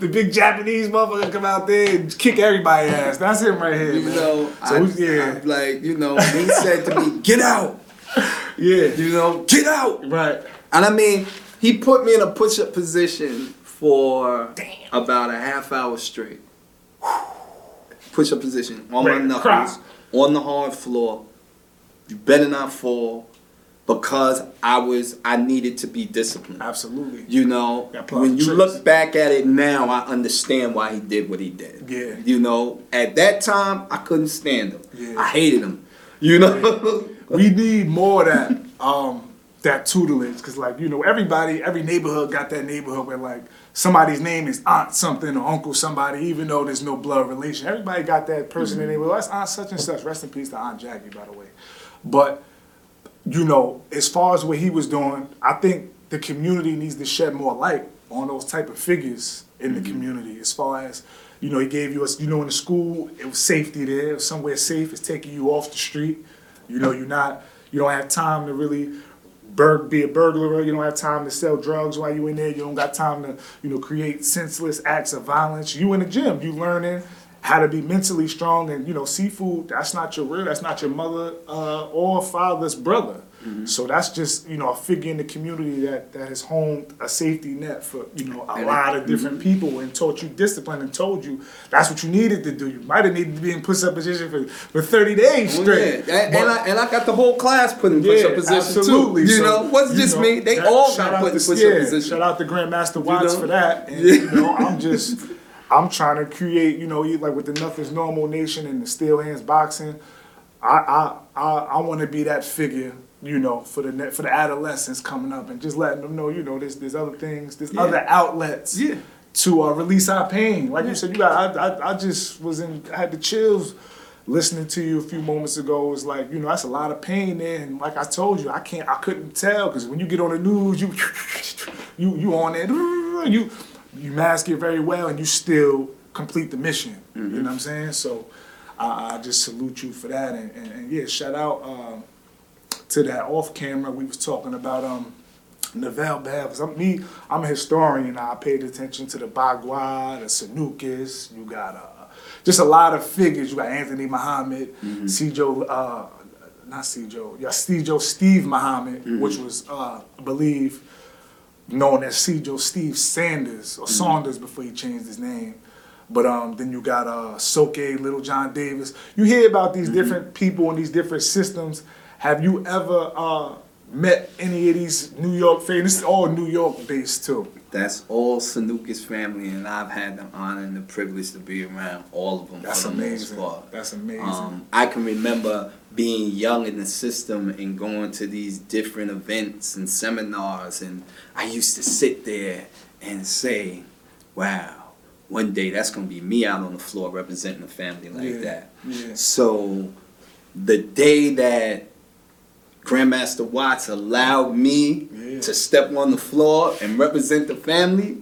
the big Japanese motherfucker come out there and kick everybody's ass. That's him right here, You man. know, so I, yeah, I- like you know, he said to me, "Get out," *laughs* yeah, you know, "Get out." right. And I mean, he put me in a push-up position for about a half hour straight. *sighs* Push-up position on my knuckles, on the hard floor. You better not fall, because I was I needed to be disciplined. Absolutely. You know, Gotta pull out when you tricks. look back at it now, I understand why he did what he did. Yeah. You know, at that time, I couldn't stand him. Yeah. I hated him. You *laughs* know. We need more of that um that tutelage because like you know everybody every neighborhood got that neighborhood where like somebody's name is aunt something or uncle somebody even though there's no blood relation. Everybody got that person in there well that's aunt such and such. Rest in peace to aunt jackie by the way. But you know as far as what he was doing i think the community needs to shed more light on those type of figures in the community. As far as you know he gave you us you know in the school it was safety there. It was somewhere safe it's taking you off the street you know, you're not, You don't have time to really burg, be a burglar. You don't have time to sell drugs while you in there. You don't got time to, you know, create senseless acts of violence. You in the gym, you learning how to be mentally strong and you know Sifu that's not your real that's not your mother uh, or father's brother Mm-hmm. so that's just you know a figure in the community that that has homed a safety net for you know a lot of different mm-hmm. people and taught you discipline and told you that's what you needed to do you might have needed to be in push-up position for, for 30 days Well, straight yeah, and, But- and I and I got the whole class put in push-up position absolutely. too. You So, know, wasn't you just me. They that- all got put in push-up yeah, position. Shout out to Grandmaster Watts know? for that. And you know, I'm just I'm trying to create, you know, like with the Nothing's Normal Nation and the Steel Hands Boxing. I I I, I want to be that figure, you know, for the ne- for the adolescents coming up and just letting them know, you know, there's there's other things, there's Yeah. other outlets Yeah. to uh, release our pain. Like you said, you got I, I I just was in I had the chills listening to you a few moments ago. It was like, you know, that's a lot of pain there. And like I told you, I can't I couldn't tell because when you get on the news, you *laughs* you you on there, *laughs* you you mask it very well and you still complete the mission. You know what I'm saying? So I, I just salute you for that and, and, and yeah, shout out um, to that off camera we was talking about um Neville Bell, I'm me, I'm a historian. I paid attention to the Bagua, the Sanuces. You got uh, just a lot of figures. You got Anthony Muhammad, Sijo, uh, not Sijo, yeah, Sijo Steve Muhammad, which was, uh, I believe, known as Sijo Steve Sanders or Saunders before he changed his name. But um, then you got uh, Soke, Little John Davis. You hear about these different people and these different systems. Have you ever uh, met any of these New York famous? This is all New York based too. That's all Sanuces' family, and I've had the honor and the privilege to be around all of them That's for the amazing. most part. That's amazing. Um, I can remember being young in the system and going to these different events and seminars, and I used to sit there and say, "Wow, one day that's gonna be me out on the floor representing a family like Yeah, that." yeah. So, the day that Grandmaster Watts allowed me Yeah. to step on the floor and represent the family,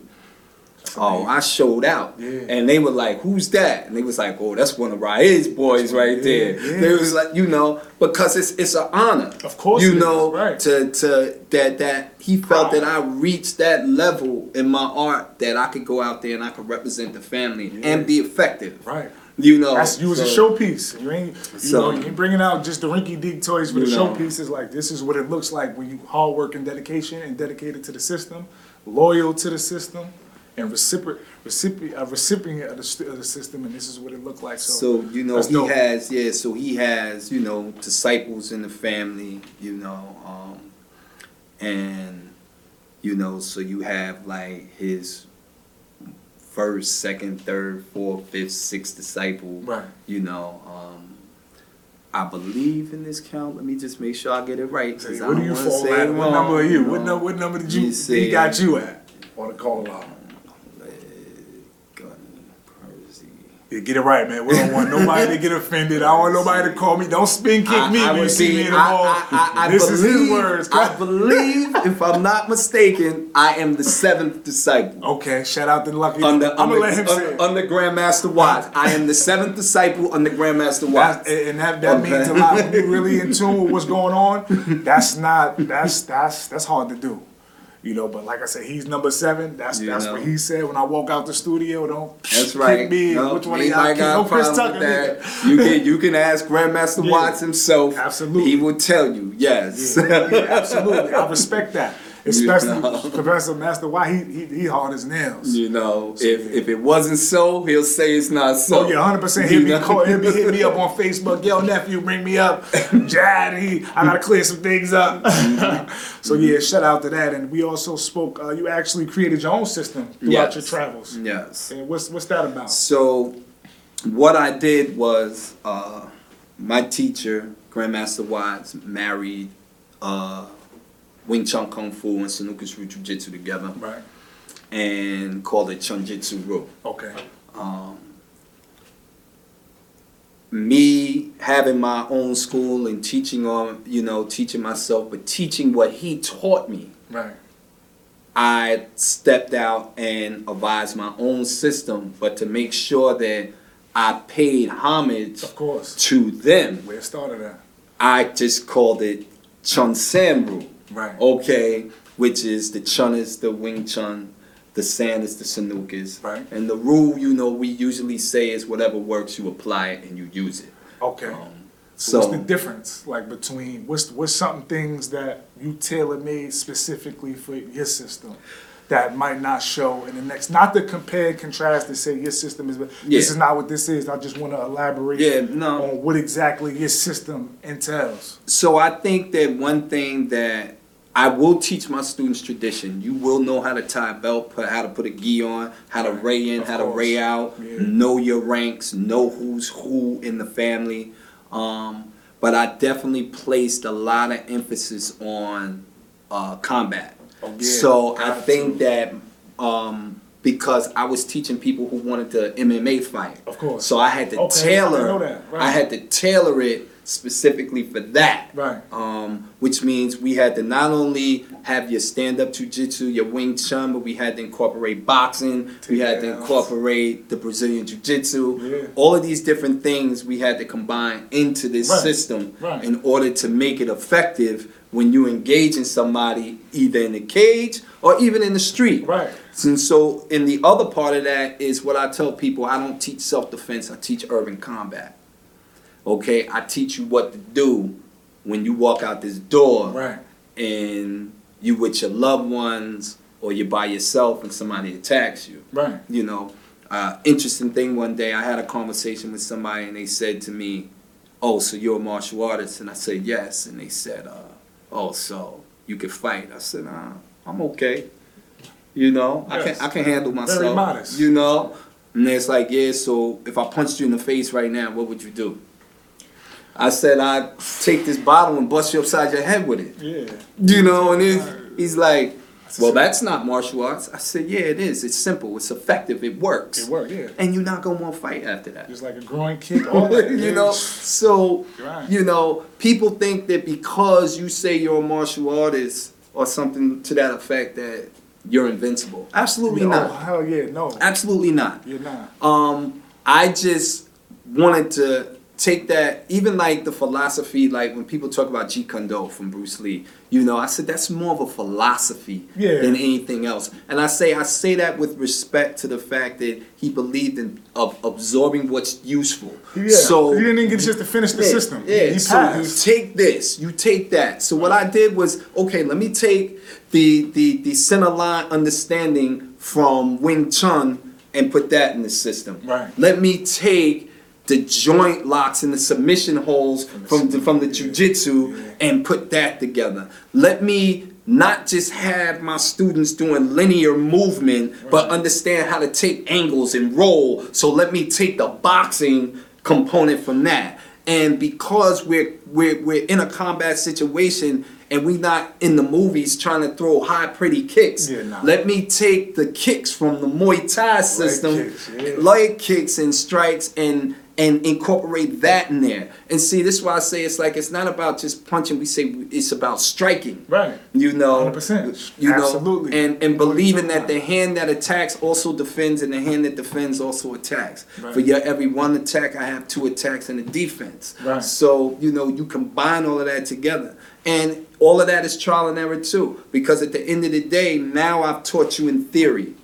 oh, I showed out. Yeah. And they were like, who's that? And they was like, oh, that's one of Raed's boys right Yeah, there. yeah. They was like, you know, because it's it's an honor. Of course You know, right. to to that that he felt Proud. that I reached that level in my art that I could go out there and I could represent the family and be effective. right. You know, That's you was a so- showpiece. You ain't you So- know you ain't bringing out just the rinky dink toys for the showpieces. Like this is what it looks like when you hard work and dedication and dedicated to the system, loyal to the system, and recipro- recipient a recipient of the, of the system. And this is what it looked like. So, So you know he dope. has yeah. So he has you know disciples in the family. You know, um, and you know so you have like his first, second, third, fourth, fifth, sixth disciple. right. You know, um, I believe in this count. Let me just make sure I get it right. Where do you fall at? What number are you? What, know. number? what number did you? You he got you at on the call out. Gunny, Percy. Yeah, get it right, man. We don't want nobody to get offended. I don't want nobody to call me. Don't spin kick me when you see be- me in the I- mall. I, I, I this believe, is his words. I believe, if I'm not mistaken, I am the seventh disciple. Okay, shout out to Lucky. Under, I'm gonna let him say under, it. under Grandmaster Watts. I am the seventh disciple under Grandmaster Watts. That's, and that, that Okay. means a lot. When you're really in *laughs* tune with what's going on, that's not that's that's that's hard to do. You know, but like I said, he's number seven. That's You that's know. what he said when I walk out the studio. Don't That's *laughs* right. me. No, Which one of y'all? anybody kick- got No Chris Tucker. that? You can you can ask Grandmaster *laughs* Yeah. Watts himself. Absolutely. He will tell you yes. Yeah, yeah, absolutely. I respect that. *laughs* Especially know. *laughs* Professor Master Why he, he he hard as nails. you know, if if it wasn't so, he'll say it's not so. Oh yeah, hundred percent. He'll be call, he'll be hitting me up on Facebook. Yo, nephew, bring me up. *laughs* Jad, he, I gotta clear some things up. *laughs* so yeah, shout out to that. And we also spoke. Uh, you actually created your own system throughout Yes. your travels. Yes. And what's what's that about? So, what I did was uh, my teacher, Grandmaster Watts, married uh, Wing Chun Kung Fu and Sanuces Jiu Jitsu together Right. and called it Chun Jitsu Ro. Okay. Um, me having my own school and teaching on, you know, teaching myself, but teaching what he taught me. Right. I stepped out and advised my own system, but to make sure that I paid homage Of course. to them, Where it started at. I just called it Chun Samru. Right. Okay, which is the Chun is the Wing Chun, the San is the Sanuces. Right. And the rule, you know, we usually say is whatever works, you apply it and you use it. Okay. Um, So what's the difference, like between what's what's something things that you tailor made specifically for your system that might not show in the next? Not to compare and contrast to say your system is, but this Yeah. is not what this is. I just want to elaborate Yeah, no. on what exactly your system entails. So I think that one thing that I will teach my students tradition. You will know how to tie a belt, put how to put a gi on, how to ray in, Of how to ray out, Yeah. know your ranks, know who's who in the family. Um, but I definitely placed a lot of emphasis on uh, combat. Oh, yeah. so I think to. that um, because I was teaching people who wanted to MMA fight. Of course. So I had to Okay, I tailor. that, right. I had to tailor it specifically for that. Right. Um, which means we had to not only have your stand-up jujitsu, your Wing Chun, but we had to incorporate boxing. We had to incorporate the Brazilian Jiu-Jitsu. Yeah. All of these different things we had to combine into this Right. system Right. in order to make it effective when you engage in somebody either in the cage or even in the street. Right. And so, in the other part of that is what I tell people I don't teach self defense, I teach urban combat. Okay, I teach you what to do when you walk out this door Right. and you with your loved ones or you're by yourself and somebody attacks you. Right. You know, uh, interesting thing one day I had a conversation with somebody and they said to me, Oh, so you're a martial artist? And I said, Yes. And they said, uh, Oh, so you can fight? I said, uh, I'm okay. You know, I Yes. can I can handle myself. Very modest. You know? And it's like, yeah, so if I punched you in the face right now, what would you do? I said I'd take this bottle and bust you upside your head with it. Yeah. You know, and he's, he's like, well, that's not martial arts. I said, yeah, it is. It's simple. It's effective. It works. It worked. Yeah. And you're not going to want to fight after that. Just like a growing kick. All that. *laughs* you know, so, Right. you know, people think that because you say you're a martial artist or something to that effect that you're invincible. Absolutely Oh, not. hell yeah. No. Absolutely not. You're not. Um, I just wanted to take that, even like the philosophy, like when people talk about Jeet Kune Do from Bruce Lee, you know, I said that's more of a philosophy Yeah. than anything else. And I say I say that with respect to the fact that he believed in of absorbing what's useful. Yeah. So he didn't even get just to finish the yeah, system. Yeah. He so passed. you take this, you take that. So what I did was, okay, let me take the the the center line understanding from Wing Chun and put that in the system. Right. Let me take the joint locks and the submission holes from the, from the jujitsu Yeah. and put that together. Let me not just have my students doing linear movement, but understand how to take angles and roll. So let me take the boxing component from that. And because we're we're we're in a combat situation and we're not in the movies trying to throw high pretty kicks, Yeah, nah. let me take the kicks from the Muay Thai system, kicks, yeah. leg kicks and strikes and and incorporate that in there. And see, this is why I say it's like it's not about just punching. We say it's about striking. Right. You know, 100%. You know, Absolutely. and and believing that the hand that attacks also defends, and the hand that defends also attacks. Right. For your every one attack, I have two attacks and a defense. Right. So you know, you combine all of that together, and all of that is trial and error too. Because at the end of the day, now I've taught you in theory.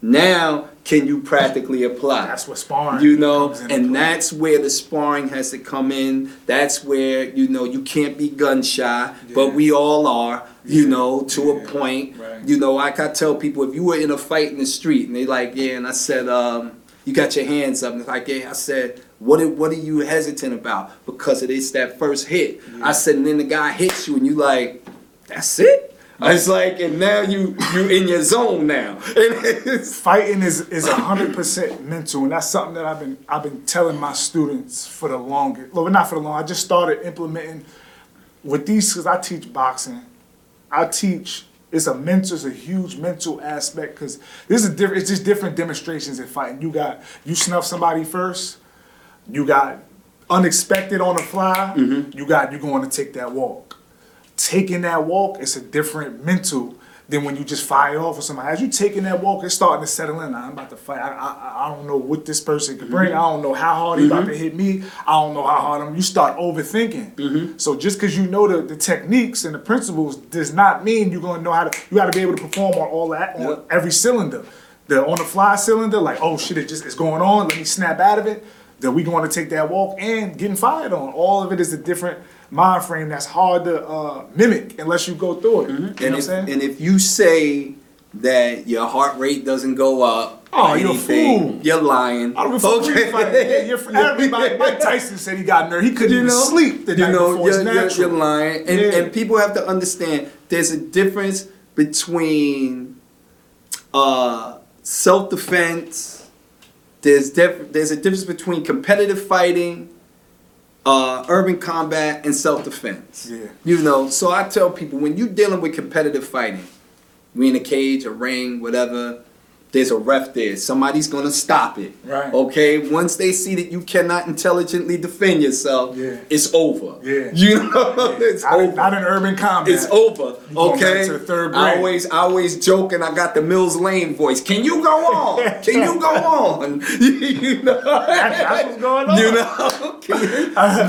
Now, can you practically apply? That's what sparring. You know, and that's where the sparring has to come in. That's where, you know, you can't be gun shy, but we all are, you Yeah. know, to Yeah. a point. Right. You know, like I tell people, if you were in a fight in the street and they like, yeah, and I said, um, you got your hands up, and it's like, yeah, I said, what are, what are you hesitant about? Because it is that first hit. I said, and then the guy hits you, and you like, that's it? *laughs* It's like, and now you you in your zone now. *laughs* And it's, fighting is is hundred percent mental, and that's something that I've been I've been telling my students for the longest. Well, not for the long. I just started implementing with these because I teach boxing. I teach. It's a mental. It's a huge mental aspect because this is different. It's just different demonstrations in fighting. You got you snuff somebody first. You got unexpected on the fly. Mm-hmm. You got you going to take that walk taking that walk it's a different mental than when you just fire off with somebody. As you taking that walk, it's starting to settle in. I'm about to fight. I, I, I don't know what this person could bring. Mm-hmm. I don't know how hard he about to mm-hmm. hit me. I don't know how hard I'm. You start overthinking. Mm-hmm. So just because you know the, the techniques and the principles does not mean you're gonna know how to. You got to be able to perform on all that on Yep. every cylinder. The on the fly cylinder, like oh shit, it just it's going on. Let me snap out of it. Then we going to take that walk and getting fired on. All of it is a different mind frame that's hard to uh, mimic unless you go through it. You know what I'm And if, saying? and if you say that your heart rate doesn't go up, Oh, you're a fool. You're lying. I don't give a fuck you fight. Yeah, you're everybody. Mike *laughs* Tyson said he got nerve. He couldn't you even know, sleep the you night know, before. You're, you're, lying, and, Yeah. and people have to understand there's a difference between uh, self defense. There's def- there's a difference between competitive fighting, uh, urban combat, and self defense. Yeah. You know, so I tell people when you're dealing with competitive fighting, we in a cage, a ring, whatever. There's a ref there. Somebody's gonna stop it. Right. Okay. Once they see that you cannot intelligently defend yourself, Yeah. it's over. Yeah. *laughs* You know, it's Not, in- over. not in urban combat. It's over. going back Okay. to third I grade. always, I always joke, and I got the Mills Lane voice. Can you go on? Can you go on? *laughs* you know. That's, that's what's going on. *laughs* You know,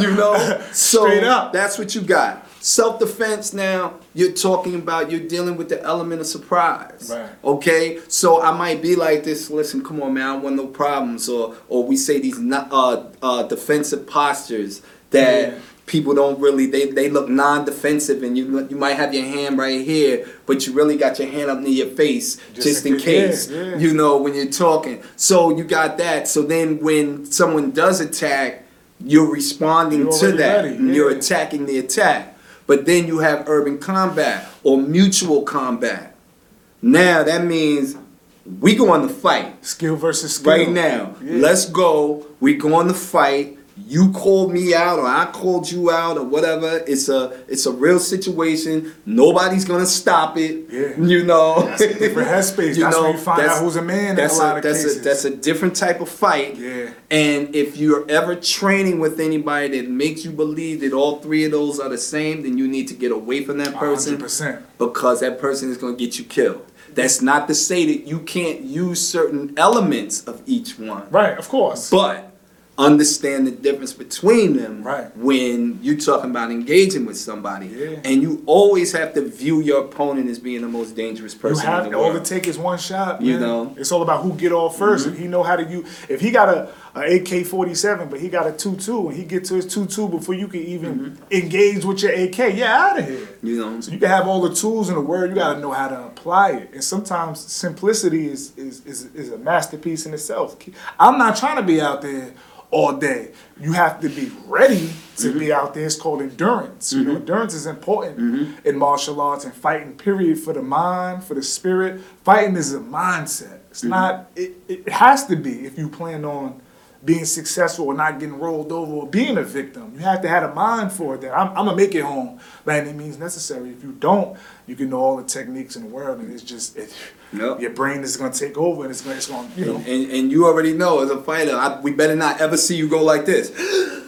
you, you know. So Straight up. that's what you got. Self defense. Now you're talking about you're dealing with the element of surprise. Right. Okay. So I might be like this. Listen, come on, man. I want no problems. Or or we say these uh, uh, defensive postures that. Yeah. People don't really they, they look non-defensive and you you might have your hand right here but you really got your hand up near your face Just just, in case, yeah, yeah. you know when you're talking so you got that so then when someone does attack you're responding You're to that ready, and you're attacking the attack but then you have urban combat or mutual combat now that means we going to fight skill versus skill. right now. Yeah. Let's go. We going to fight. You called me out, or I called you out, or whatever. It's a it's a real situation. Nobody's gonna stop it. Yeah. You know. That's a different *laughs* headspace. That's where you find out who's a man in that's a lot of that's cases. A, that's a different type of fight. Yeah. And if you're ever training with anybody that makes you believe that all three of those are the same, then you need to get away from that person 100%. because that person is going to get you killed. That's not to say that you can't use certain elements of each one, Right, of course. but understand the difference between them Right. when you're talking about engaging with somebody. Yeah. And you always have to view your opponent as being the most dangerous person. You have in the all world. it take is one shot. You know? Mm-hmm. it's all about who get off 1st If he know how to use, if he got a, a AK forty seven, but he got a two two, and he get to his two two before you can even Mm-hmm. engage with your AK, yeah, out of here. you know, So you can have all the tools in the world, you got to know how to apply it. And sometimes simplicity is, is is is a masterpiece in itself. I'm not trying to be out there all day. You have to be ready to be mm-hmm. out there. It's called endurance. You know, mm-hmm. endurance is important mm-hmm. in martial arts and fighting. Period for the mind, for the spirit. Fighting is a mindset. It's not. It, it has to be if you plan on being successful or not getting rolled over or being a victim. You have to have a mind for it that I'm, I'm gonna make it home by any means necessary. If you don't, you can know all the techniques in the world and it's just it, Yep. your brain is gonna take over and it's gonna, it's gonna you know and, and you already know as a fighter, I, we better not ever see you go like this.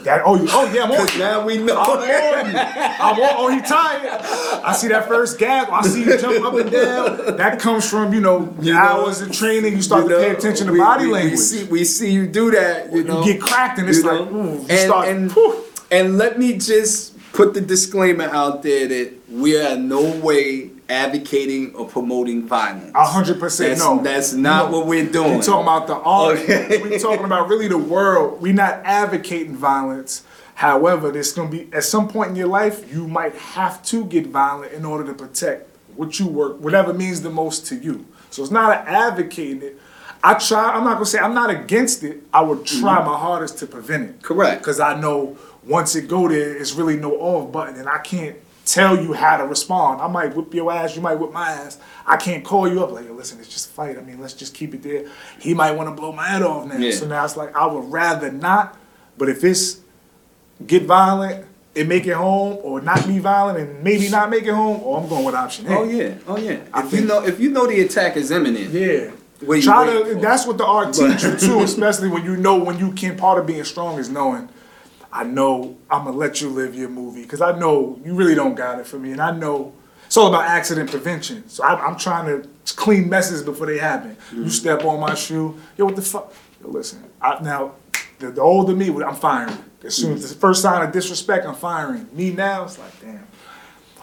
that oh you oh yeah I'm on *laughs* you. now we know. I'm on you. I'm on, oh, he tired. I see that first gap. I see you jump up and down. That comes from, you know, You know, hours of training. You start You to pay know, attention to we- body we- language. We see, we see you do that. You, You get cracked and it's like, know. ooh, and, start- and, and let me just put the disclaimer out there that we are in no way advocating or promoting violence. A hundred percent That's, no. that's not No. what we're doing. We're talking about the art. Okay. We talking about really the world. We're not advocating violence. However, there's gonna be at some point in your life you might have to get violent in order to protect what you work, whatever means the most to you. So it's not advocating it. I try. I'm not gonna say I'm not against it. I would try mm-hmm. my hardest to prevent it. Correct. Because I know once it go there, it's really no off button, and I can't tell you how to respond. I might whip your ass, you might whip my ass. I can't call you up like, Yo, listen, it's just a fight. I mean, let's just keep it there. He might want to blow my head off now. Yeah. So now it's like I would rather not. But if it's get violent and make it home, or not be violent and maybe not make it home, or I'm going with option A. Oh yeah, oh yeah. I If you know, if you know the attack is imminent, Yeah. What Try to. for? That's what the art teach you too, *laughs* especially when you know when you can. Part of being strong is knowing. I know I'm gonna let you live your movie because I know you really don't got it for me, and I know it's all about accident prevention. So I, I'm trying to clean messes before they happen. You mm-hmm. step on my shoe, yo, what the fuck? Yo, listen, I, now the, the older me, I'm firing. As soon as the first sign of disrespect, I'm firing. Me now, it's like damn.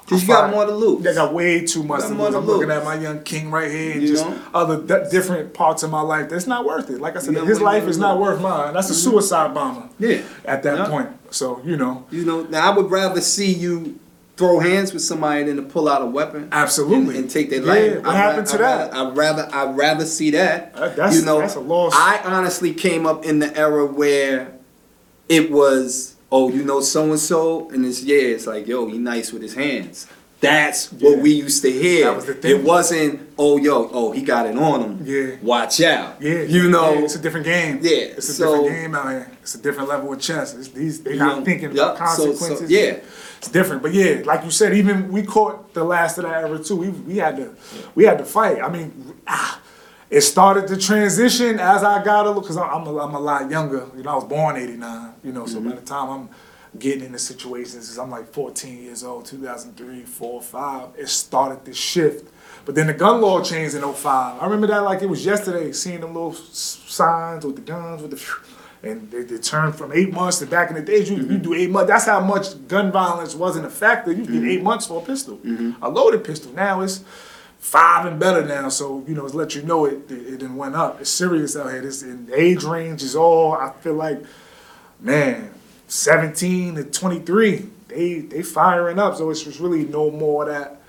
Cause you got more to lose. I got way too much to lose. I'm looking at my young king right here, and You just know? other d- different parts of my life. That's not worth it. Like I said, You his life is not lose. worth mine. That's a suicide bomber. Yeah. At that Yeah. point, so you know, You know, now I would rather see you throw hands with somebody than to pull out a weapon. Absolutely. And, and take their Yeah, life. what I'd happened ra- to I'd that? I'd rather I'd rather see that. Uh, that's- you know, that's a loss. I honestly came up in the era where it was, oh, you know, so and so, and it's yeah, it's like, yo, he nice with his hands. That's what Yeah. we used to hear. That was the thing. It wasn't, oh, yo, oh, he got it on him. Yeah. Watch out. yeah, You know, yeah, it's a different game. Yeah, it's a so- different game out here. It's a different level of chess. It's these they You not know, thinking yup, about so- so, consequences. yeah. it's different. But yeah, like you said, even we caught the last of that era too. We we had to we had to fight. I mean, ah, it started to transition as I got a little because I'm a, I'm a lot younger. You know, I was born '89. You know, so by mm-hmm. the time I'm getting into situations, I'm like 14 years old, 2003, 4, 5. It started to shift. But then the gun law changed in 05. I remember that like it was yesterday, seeing them little signs with the guns, with the, and they, they turned from eight months to back in the days, you, you mm-hmm. do eight months. That's how much gun violence wasn't a factor. You get eight months for a pistol, mm-hmm. a loaded pistol. Now it's five and better now. So, you know, it's let you know it, it, it done went up. It's serious out here. This age range is all, I feel like, man, 17 to 23, they they firing up. So it's just really no more of that.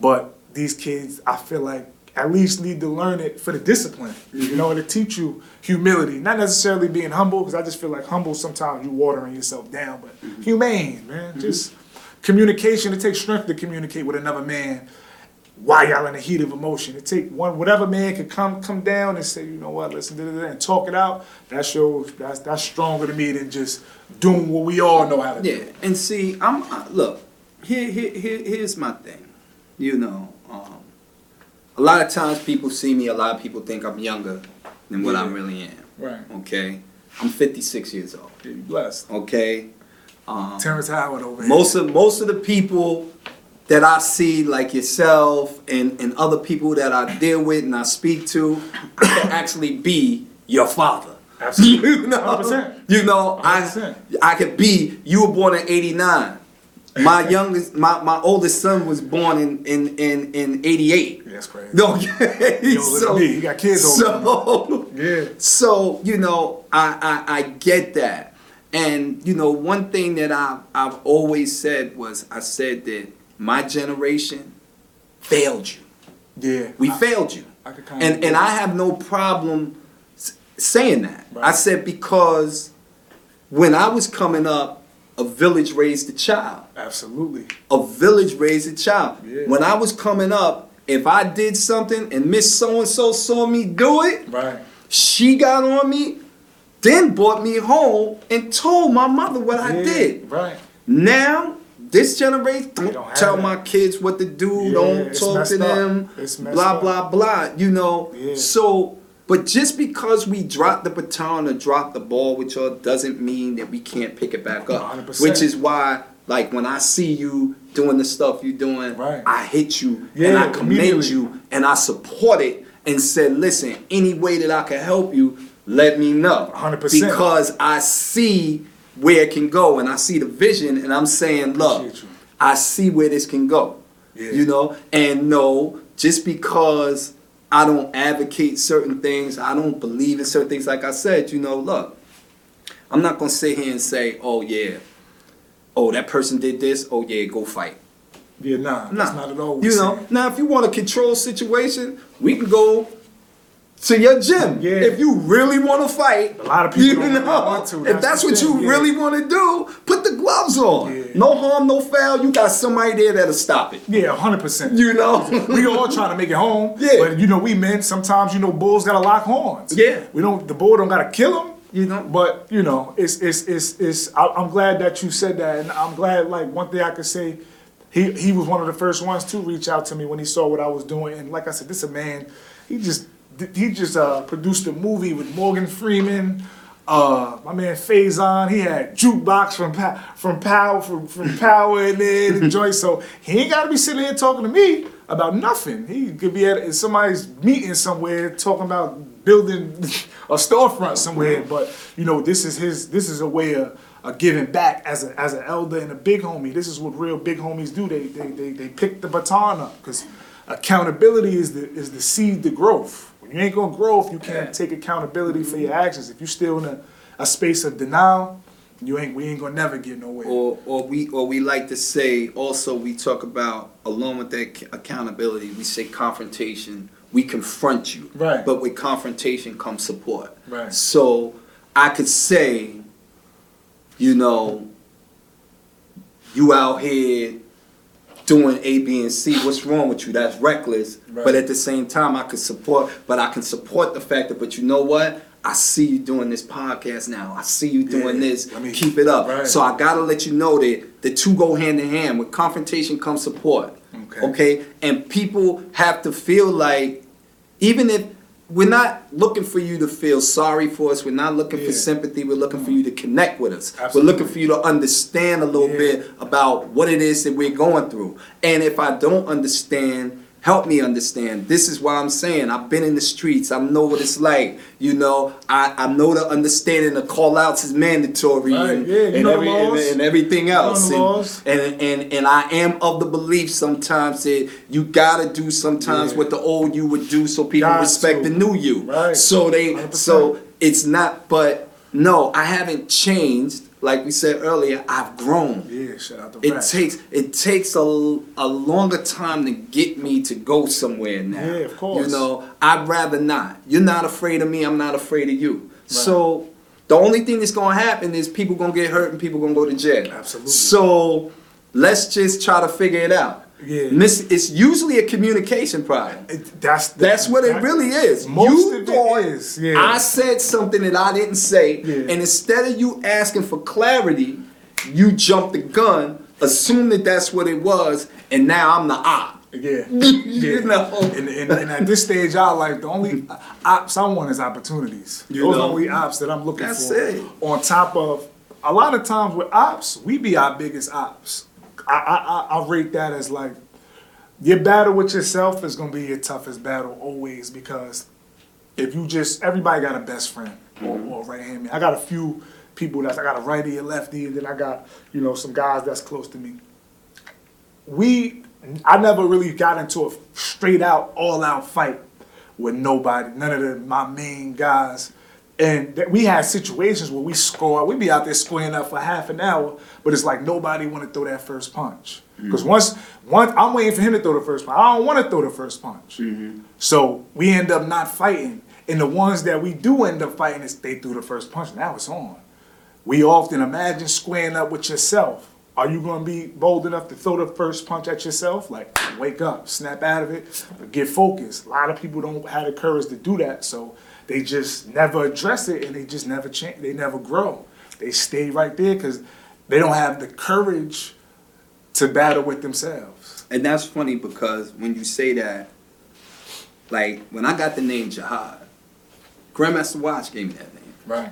But these kids, I feel like, at least need to learn it for the discipline. You mm-hmm. know, to teach you humility. Not necessarily being humble, because I just feel like humble sometimes you watering yourself down, but mm-hmm. humane, man. Mm-hmm. Just communication. It takes strength to communicate with another man while y'all in the heat of emotion. It take one whatever man could come come down and say, you know what, listen, da, da, da, and talk it out. That shows that's that's stronger to me than just doing what we all know how to Yeah, do. Yeah, and see, I'm uh, look. Here, here, here, here's my thing. You know, um, a lot of times people see me. A lot of people think I'm younger than what I Yeah. really am. Right. Okay, I'm 56 years old. Yeah, blessed. Okay, um, Terrence Howard over here. most of most of the people that I see, like yourself and and other people that I deal with and I speak to, I can actually be your father. Absolutely. *laughs* You know, 100%. you know, I 100%. I could be. You were born in '89. My youngest, my, my oldest son was born in in in, in '88. That's crazy. *laughs* Okay. Older than me. He got kids So, Yeah. so you know, I, I I get that, and you know, one thing that I I've always said was I said that my generation failed you. Yeah. We I, failed you, I could kind of and and I have no problem saying that. Right. I said because when I was coming up, a village raised a child. absolutely. A village raised a child. Yeah. When I was coming up, if I did something and Miss So and So saw me do it, Right. she got on me, then brought me home and told my mother what I did. Right. Now, this generation, don't, don't tell that. my kids what to do, Yeah, don't talk to them, blah, blah, blah, you know. Yeah. So, but just because we drop the baton or drop the ball with y'all doesn't mean that we can't pick it back up. 100%. Which is why, like, when I see you doing the stuff you're doing, Right. I hit you and I commend you and I support it and said, listen, any way that I can help you, let me know. 100%. Because I see where it can go and I see the vision and I'm saying, look, I see where this can go. Yeah. You know? And no, just because I don't advocate certain things, I don't believe in certain things, like I said, you know, look, I'm not gonna sit here and say, oh yeah, oh that person did this, oh yeah, go fight. Yeah, nah, Nah. that's not at all. You know, saying. now if you want to control situation, we can go to your gym. Yeah. If you really want to fight, A lot of people you know, want to. if That's that's what thing, you yeah. really want to do, put the gloves on. Yeah. No harm, no foul. You got somebody there that'll stop it. Yeah, hundred percent. You know. we all trying to make it home. *laughs* Yeah. But you know, we men sometimes you know bulls gotta lock horns. Yeah. We don't. The bull don't gotta kill him. You know. But you know, it's it's it's it's. I, I'm glad that you said that, and I'm glad. Like one thing I could say, he he was one of the first ones to reach out to me when he saw what I was doing, and like I said, this a man. He just he just uh, produced a movie with Morgan Freeman. Uh, my man Faison, he had jukebox from from Power from, from *laughs* Power and then the joint. So he ain't gotta be sitting here talking to me about nothing. He could be at somebody's meeting somewhere talking about building *laughs* a storefront somewhere. But you know, this is his. This is a way of, of giving back as a as an elder and a big homie. This is what real big homies do. They they they, they pick the baton up because accountability is the is the seed to growth. When you ain't gonna grow if you can't take accountability for your mm-hmm. actions. If you still in a, a space of denial, you ain't we ain't gonna never get nowhere. or or we or we like to say also we talk about along with that accountability we say confrontation we confront you Right. but with confrontation comes support Right. so i could say you know you out here doing A, B, and C. What's wrong with you? That's reckless. Right. But at the same time, I could support. But I can support the fact that. But you know what? I see you doing this podcast now. I see you doing Yeah, this. I mean, Keep it up. right. So I gotta let you know that the two go hand in hand. With confrontation comes support. Okay. Okay. And people have to feel like, even if we're not looking for you to feel sorry for us, we're not looking Yeah. for sympathy. We're looking for mm. you to connect with us. Absolutely. We're looking for you to understand a little Yeah. bit about what it is that we're going through. And if I don't understand, help me understand. This is why I'm saying I've been in the streets. I know what it's like. You know, I, I know the understanding the call outs is mandatory Right, and, yeah, and, every- and- and everything else. And, and, and and I am of the belief sometimes that you gotta do sometimes Yeah. what the old you would do so people respect the new you. Right. So they 100%. so it's not but no, I haven't changed. Like we said earlier, I've grown. yeah, shout out to It takes it takes a, a longer time to get me to go somewhere now. Yeah, of course. You know, I'd rather not. You're not afraid of me. I'm not afraid of you. So the only thing that's gonna happen is people gonna get hurt and people gonna go to jail. Absolutely. So let's just try to figure it out. Yeah. Miss, it's usually a communication problem. It- that's That's what it really is. Most you of thought is, yeah. I said something that I didn't say, Yeah. and instead of you asking for clarity, you jumped the gun, assumed that that's what it was, and now I'm the op. Yeah. *laughs* You know. And, and, and at this stage, I like the only ops I want is opportunities. You Those are the only ops that I'm looking That's for. it. On top of a lot of times with ops, we be our biggest ops. I I, I, rate that as like your battle with yourself is gonna be your toughest battle always because if you just everybody got a best friend or, mm-hmm. or right hand man. I got a few people that's I got a righty and lefty, and then I got you know some guys that's close to me. We I never really got into a straight out all out fight with nobody, none of the my main guys. And we had situations where we score, we'd be out there squaring up for half an hour, but it's like nobody want to throw that first punch. Because once, once I'm waiting for him to throw the first punch, I don't want to throw the first punch. Mm-hmm. So we end up not fighting, and the ones that we do end up fighting, is they threw the first punch. Now it's on. We often imagine squaring up with yourself. Are you going to be bold enough to throw the first punch at yourself? Like, wake up, snap out of it, get focused. A lot of people don't have the courage to do that, so they just never address it and they just never change. They never grow. They stay right there because they don't have the courage to battle with themselves. And that's funny because when you say that, like when I got the name Jihaad, Grandmaster Watts gave me that name. Right.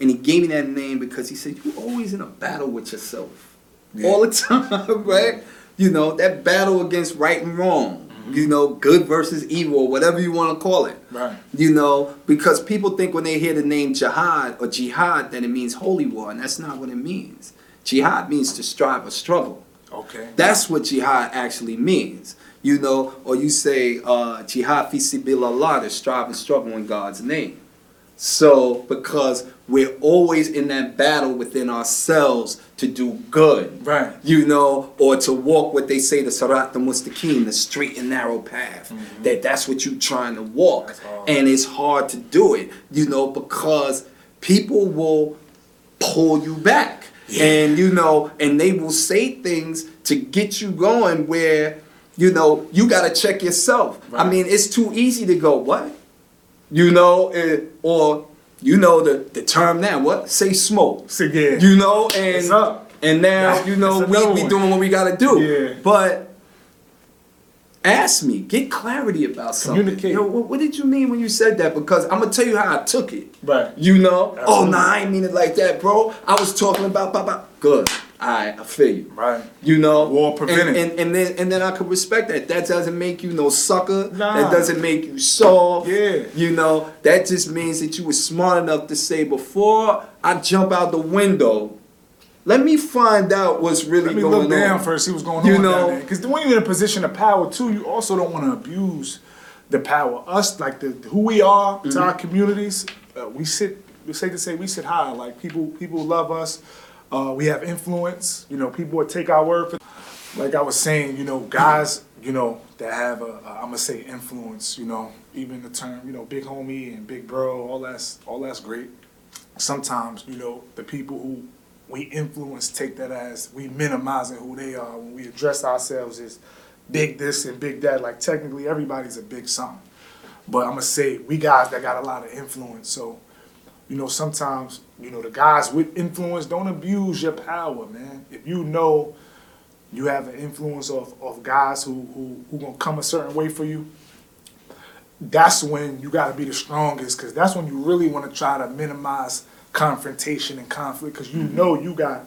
And he gave me that name because he said, You're always in a battle with yourself. Yeah. All the *laughs* time, right? You know, that battle against right and wrong. Mm-hmm. You know, good versus evil, or whatever you want to call it. Right. You know, because people think when they hear the name jihad or jihad that it means holy war, and that's not what it means. Jihad means to strive or struggle. Okay. That's what jihad actually means. You know, or you say uh, jihad fi sabilillah, to strive and struggle in God's name. So, because we're always in that battle within ourselves to do good. Right. You know, or to walk what they say the Sarat the Mustaqim, the straight and narrow path. Mm-hmm. That that's what you're trying to walk. And it's hard to do it, you know, because people will pull you back. And you know, and they will say things to get you going where, you know, you gotta check yourself. I mean, it's too easy to go, what? You know, eh, or you know the, the term now, what? Say smoke. So yeah. You know, and up. and now you know we be doing what we gotta do. Yeah. But Ask me. Get clarity about something. Communicate. Yo, what, what did you mean when you said that? Because I'm gonna tell you how I took it. Right. You know? Oh, Absolutely. nah, I ain't mean it like that, bro. I was talking about, blah, blah. Good. I feel you. Right. You know, War prevented. and, and and then and then I could respect that. That doesn't make you no sucker. Nah. That doesn't make you soft. Yeah. You know, that just means that you were smart enough to say before I jump out the window, let me find out what's really Let me going look down on. first, see what's going You on know- Because when you're in a position of power too, you also don't want to abuse the power. Us, like the who we are to Mm-hmm. our communities, uh, we sit. We say to say we sit high. Like people, people love us. Uh, we have influence. You know, people would take our word for. Like I was saying, you know, guys, you know, that have a, a I'm gonna say influence. You know, even the term, you know, big homie and big bro, all that's all that's great. Sometimes, you know, the people who we influence take that as we minimizing who they are when we address ourselves as big this and big that. Like technically everybody's a big something. But I'm gonna say we guys that got a lot of influence. So, you know, sometimes, you know, the guys with influence don't abuse your power, man. If you know you have an influence of, of guys who, who who gonna come a certain way for you, that's when you gotta be the strongest, cause that's when you really wanna try to minimize confrontation and conflict, cause you know you got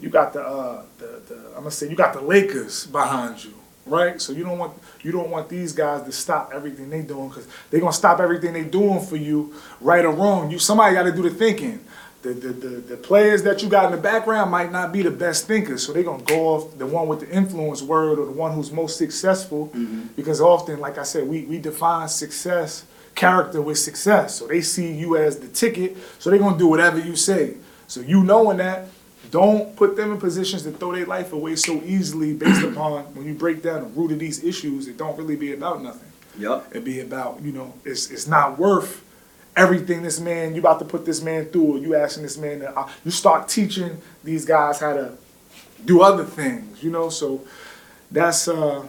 you got the uh the, the I'm gonna say you got the Lakers behind you, right? So you don't want you don't want these guys to stop everything they doing because they're gonna stop everything they doing for you, right or wrong. You somebody got to do the thinking. The, the, the, the players that you got in the background might not be the best thinkers, so they're gonna go off the one with the influence word or the one who's most successful. Mm-hmm. Because often, like I said, we, we define success, character with success. So they see you as the ticket, so they're gonna do whatever you say. So you knowing that, don't put them in positions to throw their life away so easily based upon when you break down the root of these issues, it don't really be about nothing. Yup. It be about, you know, it's it's not worth everything this man, you about to put this man through, or you asking this man to, uh, you start teaching these guys how to do other things, you know, so that's, uh,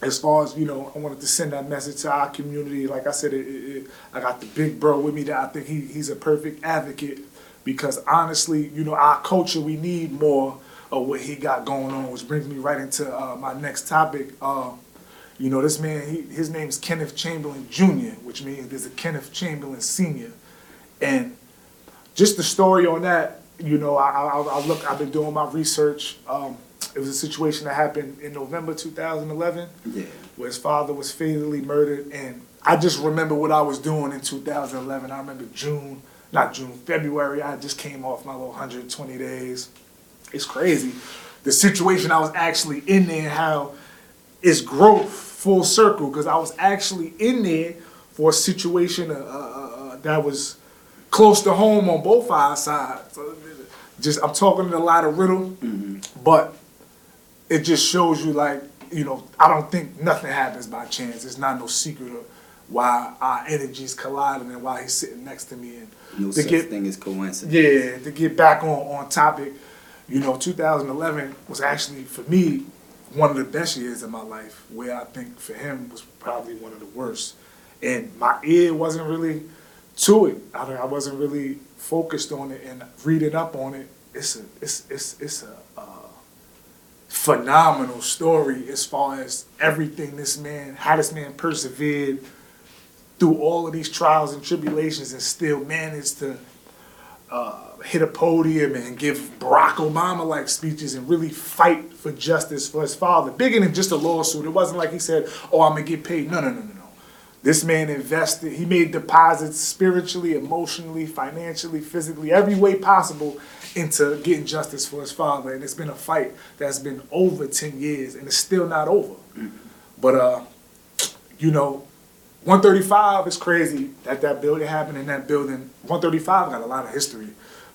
as far as, you know, I wanted to send that message to our community. Like I said, it, it, it, I got the big bro with me that I think he, he's a perfect advocate because honestly, you know, our culture, we need more of what he got going on, which brings me right into uh, my next topic. Uh, you know, this man, he, his name is Kenneth Chamberlain Jr., which means there's a Kenneth Chamberlain Sr. And just the story on that, you know, I, I, I look, I've been doing my research. Um, it was a situation that happened in November 2011 Yeah. where his father was fatally murdered. And I just remember what I was doing in 2011. I remember June, not June, February. I just came off my little 120 days. It's crazy. The situation I was actually in there, how it's growth full circle, because I was actually in there for a situation uh, uh, uh, that was close to home on both our sides. Just I'm talking a lot of riddle, but it just shows you like you know I don't think nothing happens by chance. It's not no secret of why our energies colliding and why he's sitting next to me and No to such get thing as coincidence. yeah to get back on on topic. You know, 2011 was actually for me one of the best years of my life. Where I think for him was probably one of the worst, and my ear wasn't really to it. I, I wasn't really focused on it and reading up on it. It's a it's it's it's a uh, phenomenal story as far as everything this man, how this man persevered through all of these trials and tribulations and still managed to uh, hit a podium and give Barack Obama like speeches and really fight for justice for his father. Bigger than just a lawsuit. It wasn't like he said, "Oh, I'm gonna get paid." No, no, no, no, no. This man invested. He made deposits spiritually, emotionally, financially, physically, every way possible into getting justice for his father. And it's been a fight that's been over ten years, and it's still not over. But uh, you know, 135 is crazy that that building happened in that building. 135 got a lot of history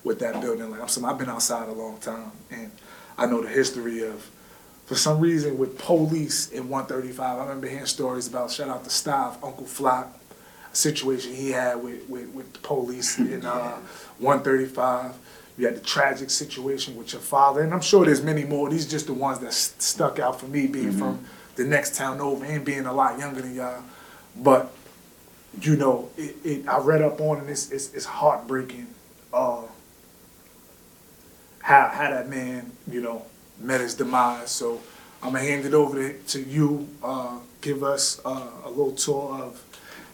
with that building. Like I'm saying, I've been outside a long time, and I know the history of, for some reason, with police in 135. I remember hearing stories about shout out to Stav, Uncle Flock, a situation he had with with, with the police *laughs* in uh, 135. You had the tragic situation with your father, and I'm sure there's many more. These are just the ones that st- stuck out for me, being from the next town over and being a lot younger than y'all. But you know, it, it I read up on it. It's it's, it's heartbreaking. Uh, how how that man, you know, met his demise. So I'm gonna hand it over to, to you. Uh, give us uh, a little tour of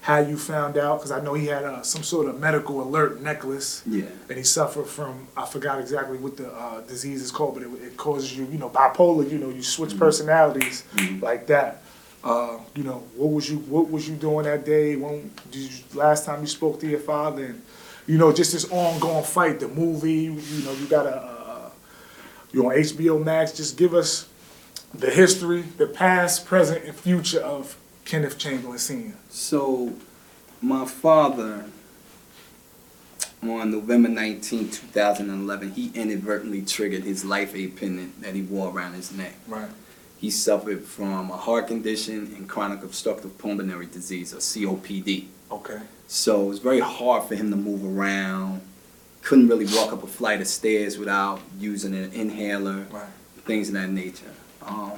how you found out, because I know he had uh, some sort of medical alert necklace, Yeah. and he suffered from I forgot exactly what the uh, disease is called, but it, it causes you, you know, bipolar. You know, you switch personalities like that. Uh, you know, what was you what was you doing that day? When did you, last time you spoke to your father? And you know, just this ongoing fight. The movie, you, know, you got a uh, you on HBO Max. Just give us the history, the past, present, and future of Kenneth Chamberlain Senior. So, my father, on November 19, 2011, he inadvertently triggered his life aid pendant that he wore around his neck. Right. He suffered from a heart condition and chronic obstructive pulmonary disease, or COPD. Okay. So it was very hard for him to move around. Couldn't really walk up a flight of stairs without using an inhaler, Right. things of that nature. Um,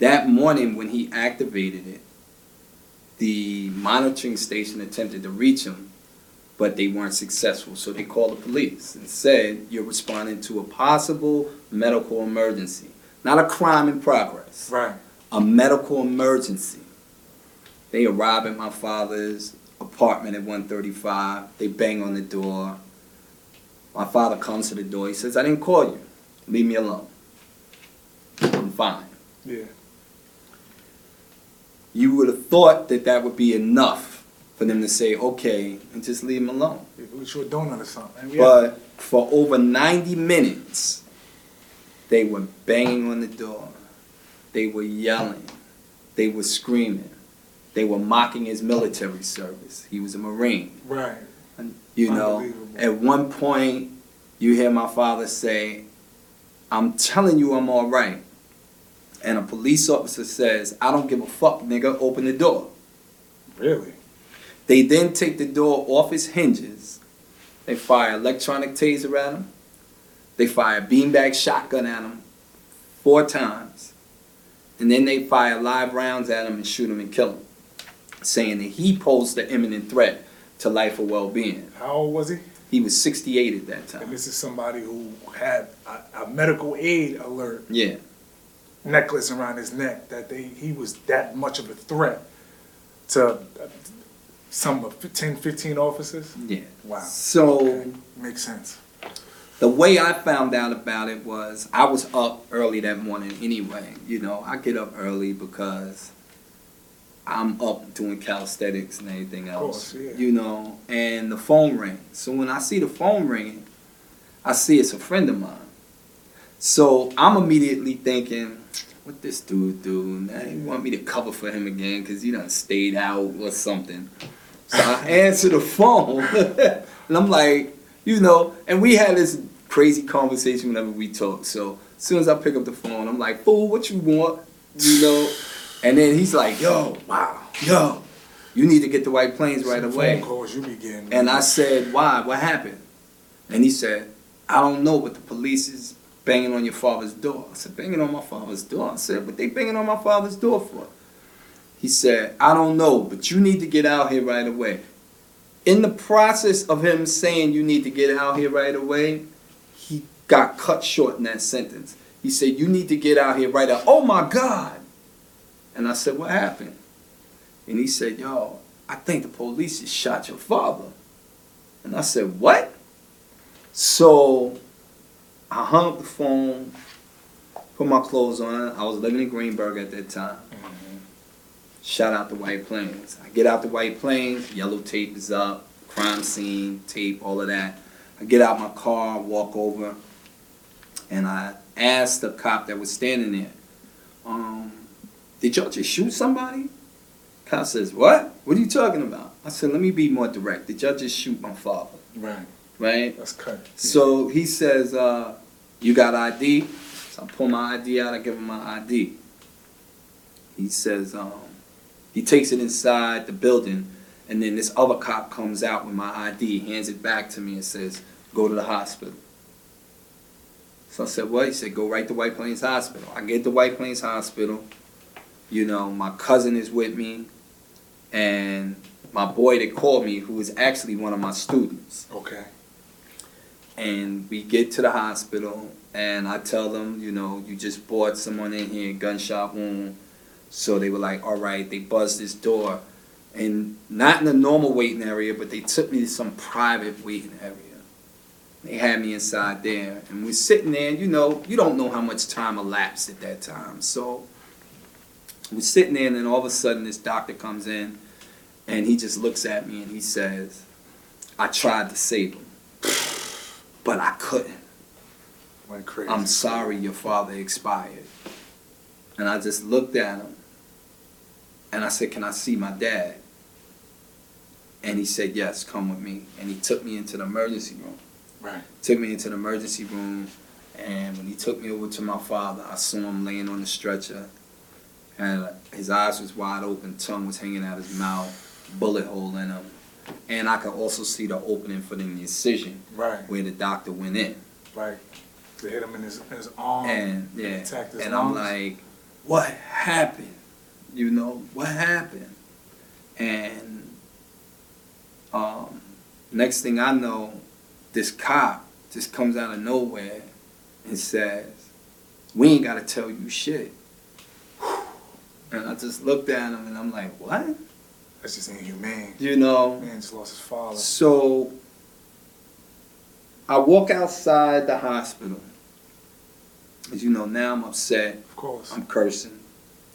that morning when he activated it, the monitoring station attempted to reach him, but they weren't successful. So they called the police and said, You're responding to a possible medical emergency, not a crime in progress Right. a medical emergency. They arrive at my father's apartment at 135. They bang on the door. My father comes to the door. He says, I didn't call you. Leave me alone. I'm fine. Yeah. You would have thought that that would be enough for them to say, okay, and just leave him alone. We donut or something. But for over 90 minutes, they were banging on the door. They were yelling. They were screaming. They were mocking his military service. He was a Marine. right. You know, at one point, you hear my father say, I'm telling you I'm all right. And a police officer says, I don't give a fuck, nigga, open the door. Really. They then take the door off its hinges. They fire electronic taser at him. They fire beanbag shotgun at him four times. And then they fire live rounds at him and shoot him and kill him, saying that he posed an imminent threat to life or well-being. How old was he? He was 68 at that time. And this is somebody who had a, a medical aid alert Yeah. necklace around his neck that they he was that much of a threat to uh, some of 10, 15 officers. Yeah. Wow. So Okay. Makes sense. The way I found out about it was I was up early that morning anyway. You know, I get up early because I'm up doing calisthenics and everything else. course, yeah. You know, and the phone rings. So when I see the phone ringing, I see it's a friend of mine. So I'm immediately thinking, what this dude do? Now he want me to cover for him again because he done stayed out or something. So I *laughs* answer the phone *laughs* and I'm like, you know, and we had this crazy conversation whenever we talk. So as soon as I pick up the phone, I'm like, fool, what you want? You know? And then he's like, yo, Wow. yo, you need to get the White Plains right Some away. Phone calls you be getting. And I said, why? What happened? And he said, I don't know, but the police is banging on your father's door. I said, banging on my father's door? I said, what they banging on my father's door for? He said, I don't know, but you need to get out here right away. In the process of him saying you need to get out here right away, got cut short in that sentence. He said, you need to get out here right now. Oh my God. And I said, what happened? And he said, yo, I think the police just shot your father. And I said, what? So I hung up the phone, put my clothes on. I was living in Greenburgh at that time. Mm-hmm. Shout out to White Plains. I get out the White Plains, yellow tape is up, crime scene, tape, all of that. I get out my car, walk over, and I asked the cop that was standing there, um, did y'all just shoot somebody? Cop says, what? What are you talking about? I said, let me be more direct. Did y'all just shoot my father? Right. Right? That's cut. So he says, uh, you got ID? So I pull my ID out, I give him my ID. He says, um, he takes it inside the building, and then this other cop comes out with my ID, hands it back to me and says, go to the hospital. So I said, what? He said, go right to White Plains Hospital. I get to White Plains Hospital. You know, my cousin is with me, and my boy that called me, who is actually one of my students. Okay. And we get to the hospital, and I tell them, you know, you just brought someone in here, gunshot wound. So they were like, all right, they buzzed this door. And not in the normal waiting area, but they took me to some private waiting area. They had me inside there, and we're sitting there, and you know, you don't know how much time elapsed at that time. So we're sitting there, and then all of a sudden, this doctor comes in, and he just looks at me and he says, I tried to save him, but I couldn't. Went crazy. I'm sorry your father expired. And I just looked at him and I said, Can I see my dad? And he said, Yes, come with me. And he took me into the emergency room. Right. Took me into the emergency room. And when he took me over to my father, I saw him laying on the stretcher. And his eyes was wide open, tongue was hanging out his mouth, bullet hole in him. And I could also see the opening for the incision Right. where the doctor went in. Right. They hit him in his, in his arm. and yeah, attacked his and I'm like, what happened? You know, what happened? And um, next thing I know, this cop just comes out of nowhere and says, "We ain't gotta tell you shit." *sighs* And I just looked at him and I'm like, what? That's just inhumane. You know, Man just lost his father. so I walk outside the hospital. As you know, now I'm upset. Of course. I'm cursing,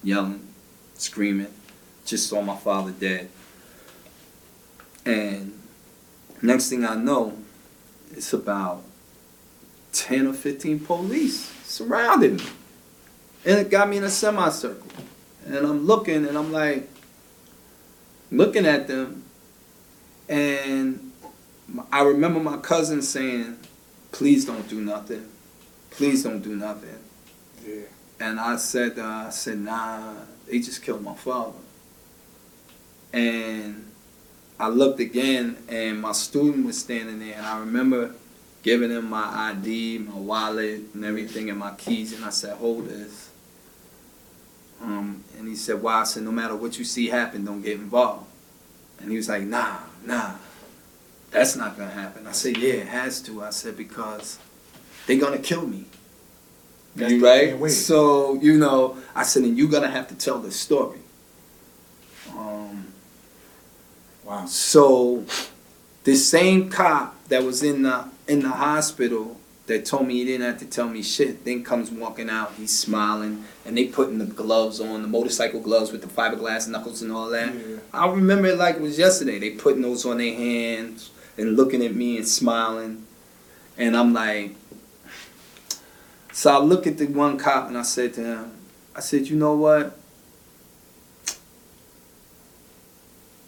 yelling, screaming. Just saw my father dead. And next thing I know, it's about 10 or 15 police surrounding me. And it got me in a semicircle. And I'm looking and I'm like, looking at them. And I remember my cousin saying, please don't do nothing. Please don't do nothing. Yeah. And I said, uh, I said, nah, they just killed my father. And I looked again, and my student was standing there, and I remember giving him my ID, my wallet, and everything, and my keys, and I said, hold this. Um, and he said, why? I said, no matter what you see happen, don't get involved. And he was like, nah, nah, that's not gonna happen. I said, yeah, it has to. I said, because they're gonna kill me. That's You right? So, you know, I said, and you're gonna have to tell the story. Um, Wow. so this same cop that was in the in the hospital that told me he didn't have to tell me shit, then comes walking out, he's smiling, and they putting the gloves on, the motorcycle gloves with the fiberglass knuckles and all that. Yeah. I remember it like it was yesterday. They putting those on their hands and looking at me and smiling. And I'm like, so I look at the one cop and I said to him, I said, you know what?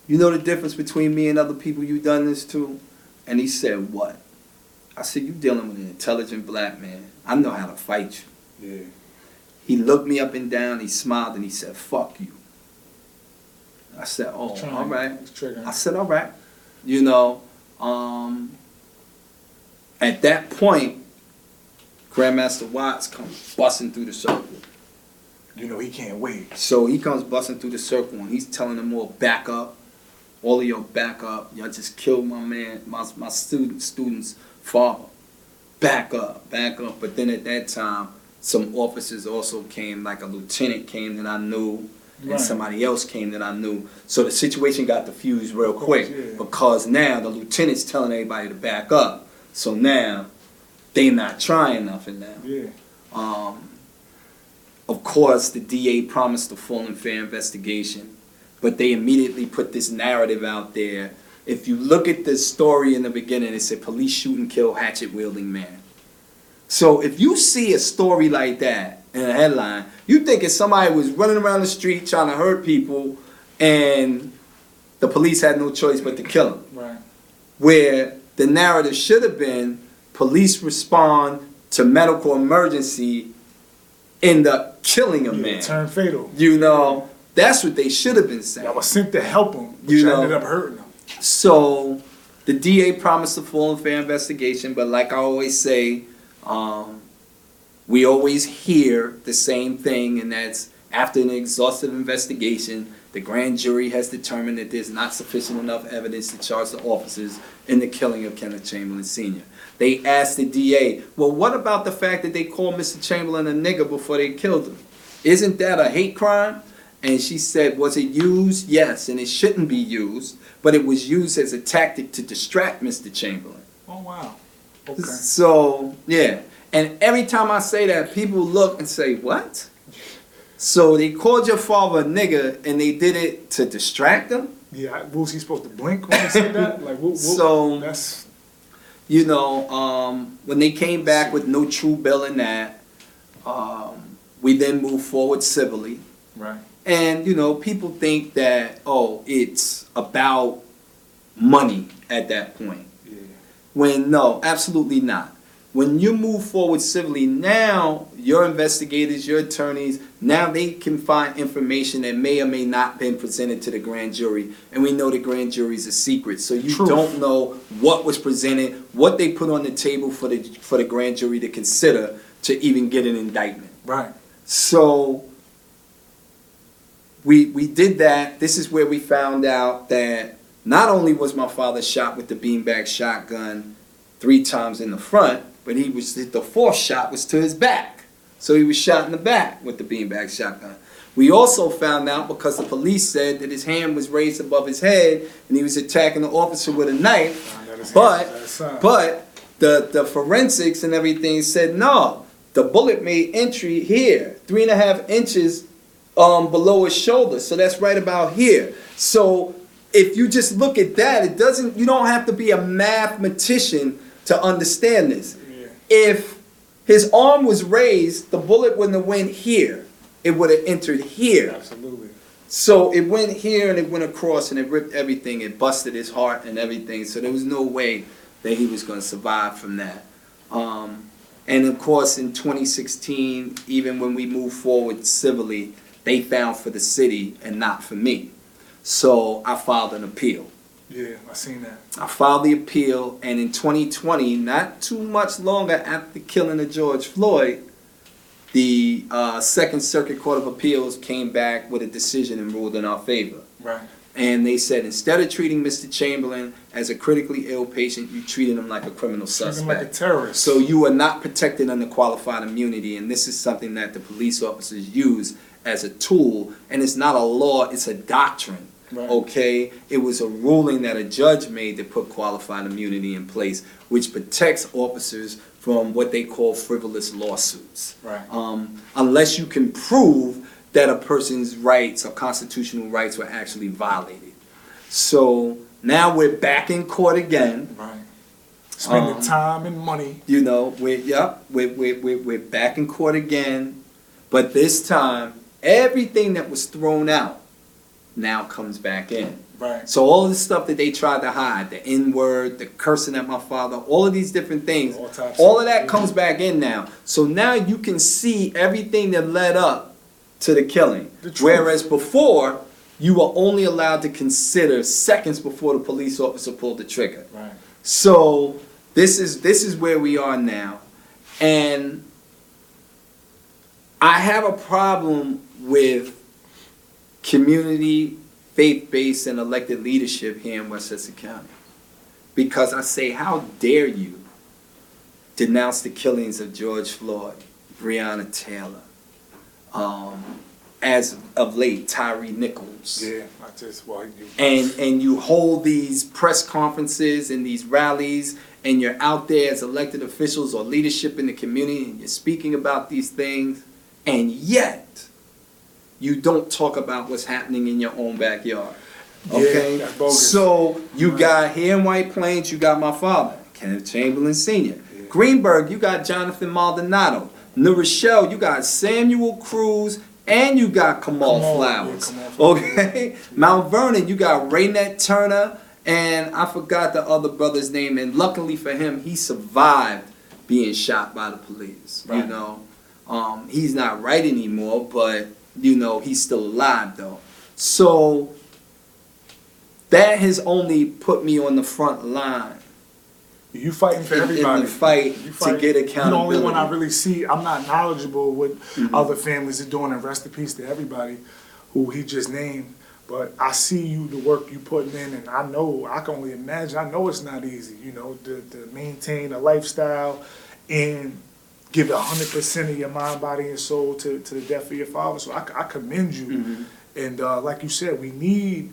You know the difference between me and other people you done this to? And he said, what? I said, you dealing with an intelligent black man. I know how to fight you. Yeah. He looked me up and down, he smiled, and he said, fuck you. I said, oh, all right. I said, all right. You know, um, at that point, Grandmaster Watts comes busting through the circle. You know he can't wait. So he comes busting through the circle and he's telling them all, back up. All of y'all back up. Y'all just killed my man, my, my student, student's father. Back up, back up. But then at that time, some officers also came, like a lieutenant came that I knew, and somebody else came that I knew. So the situation got diffused real Of course, quick yeah. because now the lieutenant's telling everybody to back up. So now they not trying nothing now. Yeah. Um, of course, the DA promised a full and fair investigation, but they immediately put this narrative out there. If you look at the story in the beginning, it said police shoot and kill hatchet wielding man. So if you see a story like that in a headline, you think if somebody was running around the street trying to hurt people and the police had no choice but to kill him Right. where the narrative should have been police respond to medical emergency end up killing a Yeah, man. Turn fatal. You know, that's what they should have been saying. I was sent to help them, you know. ended up hurting them. So the DA promised a full and fair investigation, but like I always say, um, we always hear the same thing, and that's after an exhaustive investigation, The grand jury has determined that there's not sufficient enough evidence to charge the officers in the killing of Kenneth Chamberlain Sr. They asked the DA, well, what about the fact that they called Mr. Chamberlain a nigger before they killed him? Isn't that a hate crime? And she said, was it used? Yes, and it shouldn't be used, but it was used as a tactic to distract Mr. Chamberlain. Oh wow. Okay. So, yeah. And every time I say that, people look and say, what? So they called your father a nigger and they did it to distract him? Yeah. Was he supposed to blink when he said that? Like what? what So- that's You know, um, when they came back with no true bill in that, um, we then moved forward civilly. right. And, you know, people think that, oh, it's about money at that point. Yeah. When no, absolutely not. When you move forward civilly, now your investigators, your attorneys, now they can find information that may or may not been presented to the grand jury. And we know the grand jury is a secret, so you Truth. don't know what was presented, what they put on the table for the for the grand jury to consider to even get an indictment. Right. So we we did that. This is where we found out that not only was my father shot with the beanbag shotgun three times in the front, but he was the fourth shot was to his back. So he was shot in the back with the beanbag shotgun. We also found out because the police said that his hand was raised above his head and he was attacking the officer with a knife. Found out his But- hands was outside. But the, the forensics and everything said no. The bullet made entry here, three and a half inches um, below his shoulder. So that's right about here. So if you just look at that, it doesn't. You don't have to be a mathematician to understand this. yeah. If his arm was raised, the bullet wouldn't have went here. It would have entered here. Absolutely. So it went here and it went across and it ripped everything. It busted his heart and everything. So there was no way that he was going to survive from that. Um, and of course, in 2016, even when we moved forward civilly, they found for the city and not for me. So I filed an appeal. Yeah. I seen that. I filed the appeal, and in 2020, not too much longer after the killing of George Floyd, the uh, Second Circuit Court of Appeals came back with a decision and ruled in our favor. Right. And they said instead of treating Mr. Chamberlain as a critically ill patient, you treated him like a criminal suspect. like a terrorist. So you are not protected under qualified immunity, and this is something that the police officers use as a tool, and it's not a law, it's a doctrine. Right. Okay? It was a ruling that a judge made to put qualified immunity in place, which protects officers from what they call frivolous lawsuits. Right. Um, unless you can prove that a person's rights or constitutional rights were actually violated. So now we're back in court again. Right. Spending Um, time and money. You know, we're, yep, we're, we're, we're, we're back in court again. But this time, everything that was thrown out now comes back in. Right. So all the stuff that they tried to hide, the N word, the cursing at my father, all of these different things, All all of- that comes back in now. So now you can see everything that led up to the killing. The. Whereas before, you were only allowed to consider seconds before the police officer pulled the trigger. Right. So this is this is where we are now, and I have a problem with community, faith-based, and elected leadership here in Westchester County, because I say, how dare you denounce the killings of George Floyd, Breonna Taylor, um, as of late Tyre Nichols Yeah. I just well you. and and you hold these press conferences and these rallies and you're out there as elected officials or leadership in the community and you're speaking about these things and yet you don't talk about what's happening in your own backyard okay bogus. so you Right. got here in white plains you got my father kenneth chamberlain sr Yeah. greenburgh you got jonathan maldonado new rochelle you got samuel cruz and you got kamal, Kamal, flowers yeah, Kamal okay *laughs* Mount Vernon, you got Raynette Turner, and I forgot the other brother's name. And luckily for him, he survived being shot by the police. You know, um, he's not right anymore, but you know he's still alive though. So that has only put me on the front line You fighting for in- in everybody. the fight You to fight- get You're the only one I really see. I'm not knowledgeable what Mhm. other families are doing, and rest in peace to everybody who he just named. But I see you, the work you putting in, and I know, I can only imagine, I know it's not easy, you know, to, to maintain a lifestyle and give a hundred percent of your mind, body, and soul to, to the death of your father. So I, I commend you. And uh, like you said, we need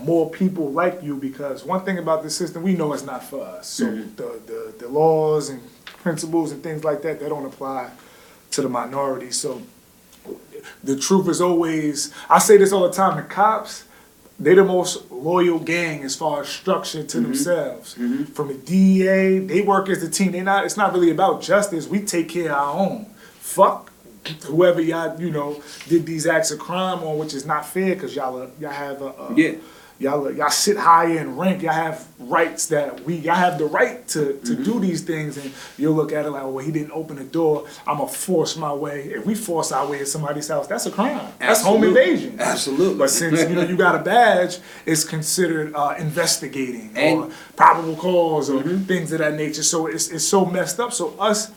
more people like you because one thing about the system, we know it's not for us. So the, the, the laws and principles and things like that, they don't apply to the minority. So the truth is always, I say this all the time, the cops, they the most loyal gang as far as structure to mm-hmm. themselves. Mm-hmm. From the DEA, they work as a team. They not. It's not really about justice. We take care of our own. Fuck whoever y'all you know did these acts of crime on, which is not fair because y'all are, y'all have a, a Yeah. Y'all y'all sit higher in rank. Y'all have rights that we y'all have the right to to do these things, and you'll look at it like, well, he didn't open the door. I'm gonna force my way. If we force our way at somebody's house, that's a crime. That's home invasion. Absolutely. But since you know you got a badge, it's considered uh, investigating or probable cause or things of that nature. So it's it's so messed up. So us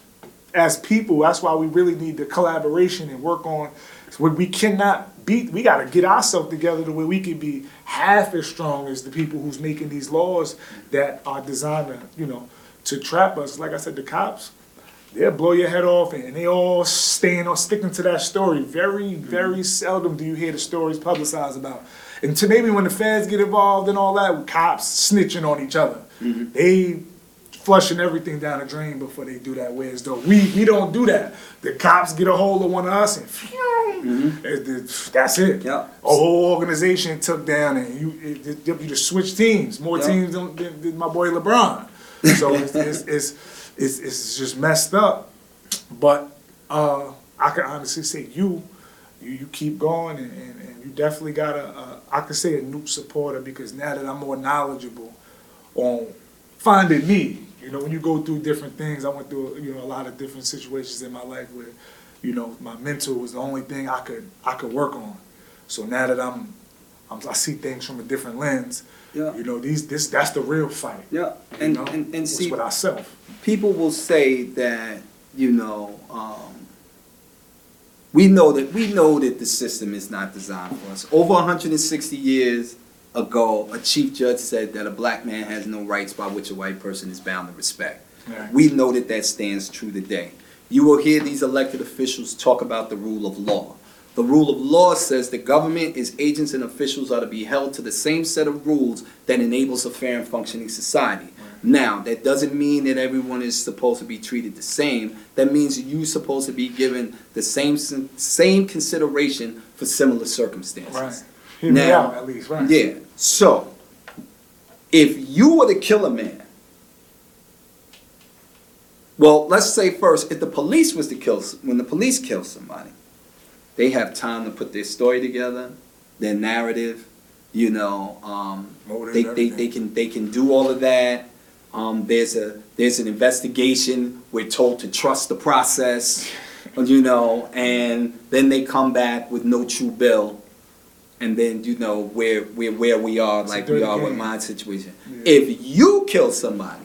as people, that's why we really need the collaboration and work on. So we, cannot beat. We got to get ourselves together the way we can be half as strong as the people who's making these laws that are designed to you know to trap us. Like I said, the cops. They'll blow your head off, and they all staying or sticking to that story. Very, very mm-hmm. seldom do you hear the stories publicized about. And to maybe when the feds get involved and all that, cops snitching on each other. Mm-hmm. They flushing everything down the drain before they do that. Whereas though we we don't do that. The cops get a hold of one of us and phew, it- it- that's it. Yeah. A whole organization took down and you it, you just switch teams. More Yeah. teams than, than, than my boy LeBron. So it's, it's, it's it's it's just messed up. But uh, I can honestly say you you, you keep going and, and, and you definitely got a, a I can say a new supporter because now that I'm more knowledgeable on finding me. You know, when you go through different things, I went through you know a lot of different situations in my life where, you know, my mental was the only thing I could I could work on. So now that I'm, I'm I see things from a different lens. Yeah. You know, these this that's the real fight. Yeah, You and, know? and, and It's see, with ourselves. people will say that, you know, um, we know that we know that the system is not designed for us. Over 160 years ago, a chief judge said that a black man has no rights by which a white person is bound to respect. Right. We know that that stands true today. You will hear these elected officials talk about the rule of law. The rule of law says that government, its agents and officials are to be held to the same set of rules that enables a fair and functioning society. Now, that doesn't mean that everyone is supposed to be treated the same. That means you're supposed to be given the same same consideration for similar circumstances. Right. Now- out at least, right? Yeah. So, if you were to kill a man, well, let's say first, if the police was to kill, s- when the police kill somebody, they have time to put their story together, their narrative, you know, um, Motive, they, they, they everything. can, they can do all of that. Um, there's a, there's an investigation, we're told to trust the process, you know, and then they come back with no true bill. And then, you know, where, where, where we are, It's like we are with my situation. Yeah. If you kill somebody,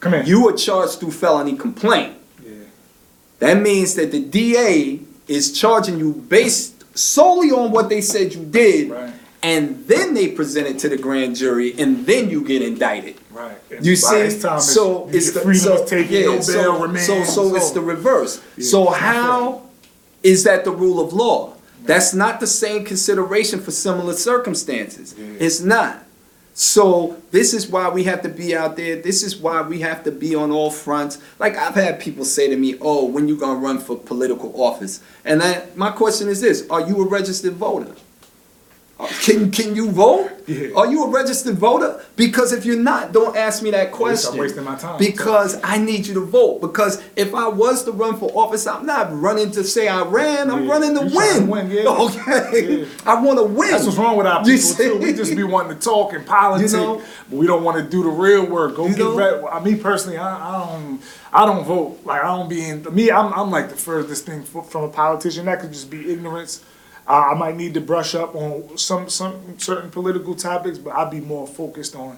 Come here. you are charged through felony complaint. Yeah. That means that the DA is charging you based solely on what they said you did, Right. and then they present it to the grand jury, and then you get indicted. Right. And You see, so it's, it's the so, taken, yeah, no bail, so, remand. so so it's the reverse. Yeah, so how is that the rule of law? That's not the same consideration for similar circumstances. Yeah. It's not. So this is why we have to be out there. This is why we have to be on all fronts. Like I've had people say to me, "Oh, when you gonna run for political office?" And I, my question is this: Are you a registered voter? *laughs* Can can you vote? Yeah. Are you a registered voter? Because if you're not, don't ask me that least I'm question. wasting my time. Because I need you to vote. Because if I was to run for office, I'm not running to say I ran. I'm Yeah. running to You trying to win. win, yeah. *laughs* Okay. I want to win. That's what's wrong with our people too. We just be wanting to talk and politics, You know? but we don't want to do the real work. Go You get vet. I mean, personally, I, I don't. I don't vote. Like I don't be in. Me, I'm. I'm like the furthest thing from a politician. That could just be ignorance. Uh, I might need to brush up on some some certain political topics, but I'd be more focused on.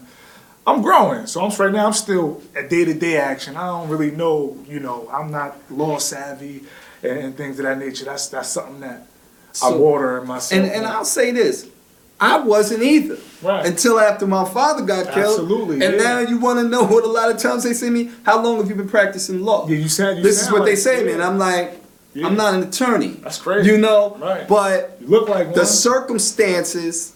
I'm growing, so I'm right now. I'm still a day to day action. I don't really know. You know, I'm not law savvy and, and things of that nature. That's that's something that I So- water in myself. And and I'll say this: I wasn't either. Right. Until after my father got killed. Absolutely, And yeah. now you want to know what a lot of times they say to me, how long have you been practicing law? Yeah, you said you this is what like- they say to me. yeah. And I'm like, Yeah. I'm not an attorney. That's crazy. You know? Right. But You look like the one. circumstances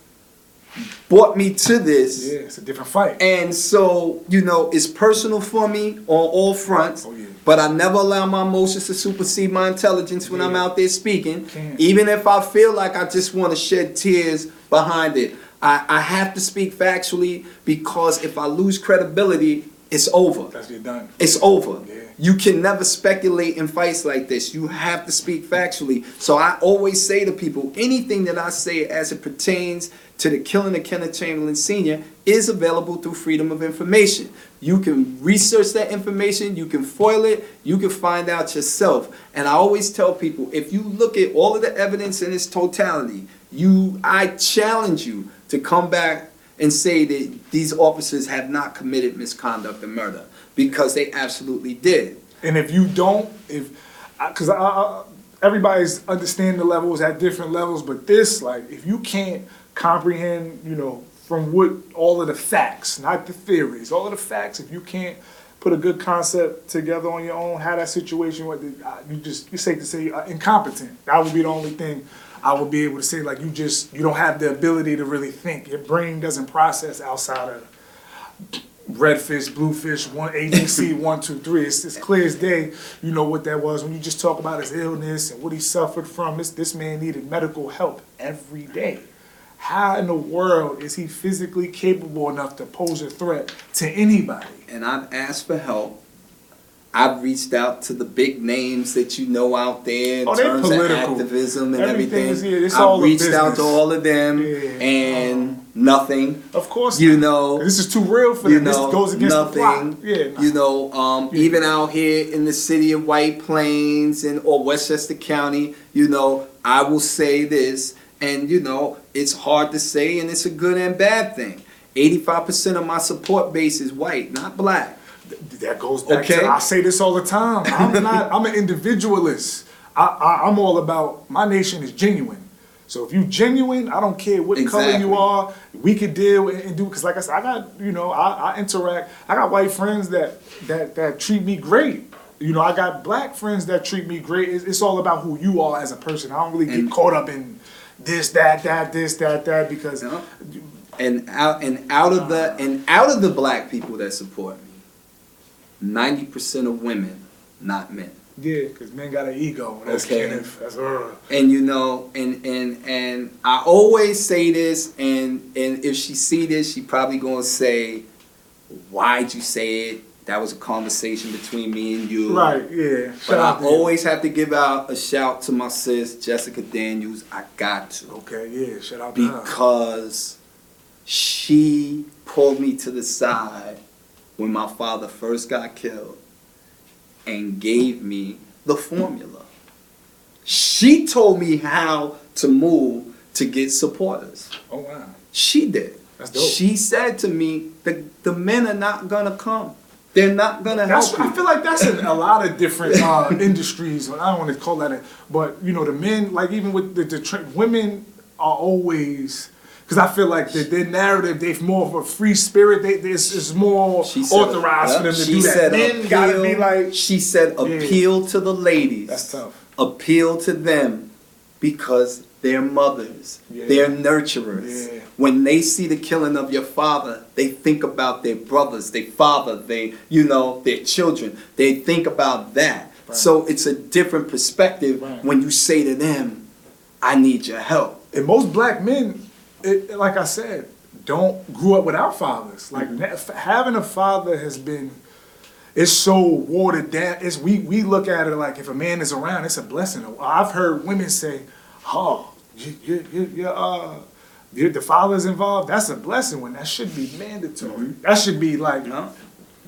brought me to this. Yeah, it's a different fight. And so, you know, it's personal for me on all fronts. Oh, yeah. But I never allow my emotions to supersede my intelligence when I'm out there speaking. Can't. Even if I feel like I just want to shed tears behind it. I, I have to speak factually because if I lose credibility, it's over. That's done. It's over. Yeah. You can never speculate in fights like this. You have to speak factually. So I always say to people, anything that I say as it pertains to the killing of Kenneth Chamberlain Sr. is available through freedom of information. You can research that information, you can foil it, you can find out yourself. And I always tell people, if you look at all of the evidence in its totality, you I challenge you to come back and say that these officers have not committed misconduct and murder because they absolutely did. And if you don't, if because I, I, everybody's understanding the levels at different levels, but this, like, if you can't comprehend, you know, from what all of the facts, not the theories, all of the facts, if you can't put a good concept together on your own, how that situation, what uh, you just you safe to say uh, incompetent. That would be the only thing I would be able to say. Like, you just you don't have the ability to really think. Your brain doesn't process outside of redfish, bluefish, one ABC, *laughs* one, two, three. It's, it's clear as day. You know what that was when you just talk about his illness and what he suffered from. This this man needed medical help every day. How in the world is he physically capable enough to pose a threat to anybody? And I've asked for help. I've reached out to the big names that you know out there in Oh, terms of activism and Everything everything. is. It's I've reached out to all of them Yeah. and uh-huh. Nothing. Of course, You not. know, this is too real for you them. know, this goes against nothing. the plot. Yeah, nah. You know, um, Yeah. even out here in the city of White Plains and or Westchester County, you know, I will say this, and you know, it's hard to say, and it's a good and bad thing. Eighty-five percent of my support base is white, not black. That goes back Okay. to I say this all the time. I'm not. *laughs* I'm an individualist. I, I I'm all about my nation is genuine. So if you genuine, I don't care what color you are. We could deal and, and do because, like I said, I got you know I, I interact. I got white friends that that that treat me great. You know, I got black friends that treat me great. It's, it's all about who you are as a person. I don't really get And- caught up in this, that, that, this, that, that because You? And out and out of the and out of the black people that support me, ninety percent of women, not men. Yeah, because men got an ego. That's Okay. Kenneth. That's uh. And you know, and and and I always say this, and and if she see this, she probably gonna say, "Why'd you say it? That was a conversation between me and you." Right. Yeah. But I out you. always have to give out a shout to my sis Jessica Daniels. I got to Okay, yeah, shout out to her. because she pulled me to the side when my father first got killed and gave me the formula. She told me how to move to get supporters. Oh wow. She did. That's dope. She said to me, the, the men are not gonna come. They're not gonna help you. I feel like that's in a lot of different *laughs* uh, industries. I don't want to call that, a, but you know, the men, like even with the, the tra- women, are always because I feel like the, their narrative, they're more of a free spirit. They, this is more authorized for them to she do that. said Men gotta be appeal- like, She said appeal to the ladies. that's tough. Appeal to them because they're mothers. Yeah. They're nurturers. Yeah. When they see the killing of your father, they think about their brothers, their father, they you know, their children. They think about that. Right. So it's a different perspective Right. when you say to them, I need your help. And most black men, it, like I said, don't grew up without fathers. Like Mm-hmm. having a father has been, it's so watered down. It's we we look at it like if a man is around, it's a blessing. I've heard women say, "Oh, you you you, you uh." The the father's involved. That's a blessing. When that should be mandatory. That should be like know?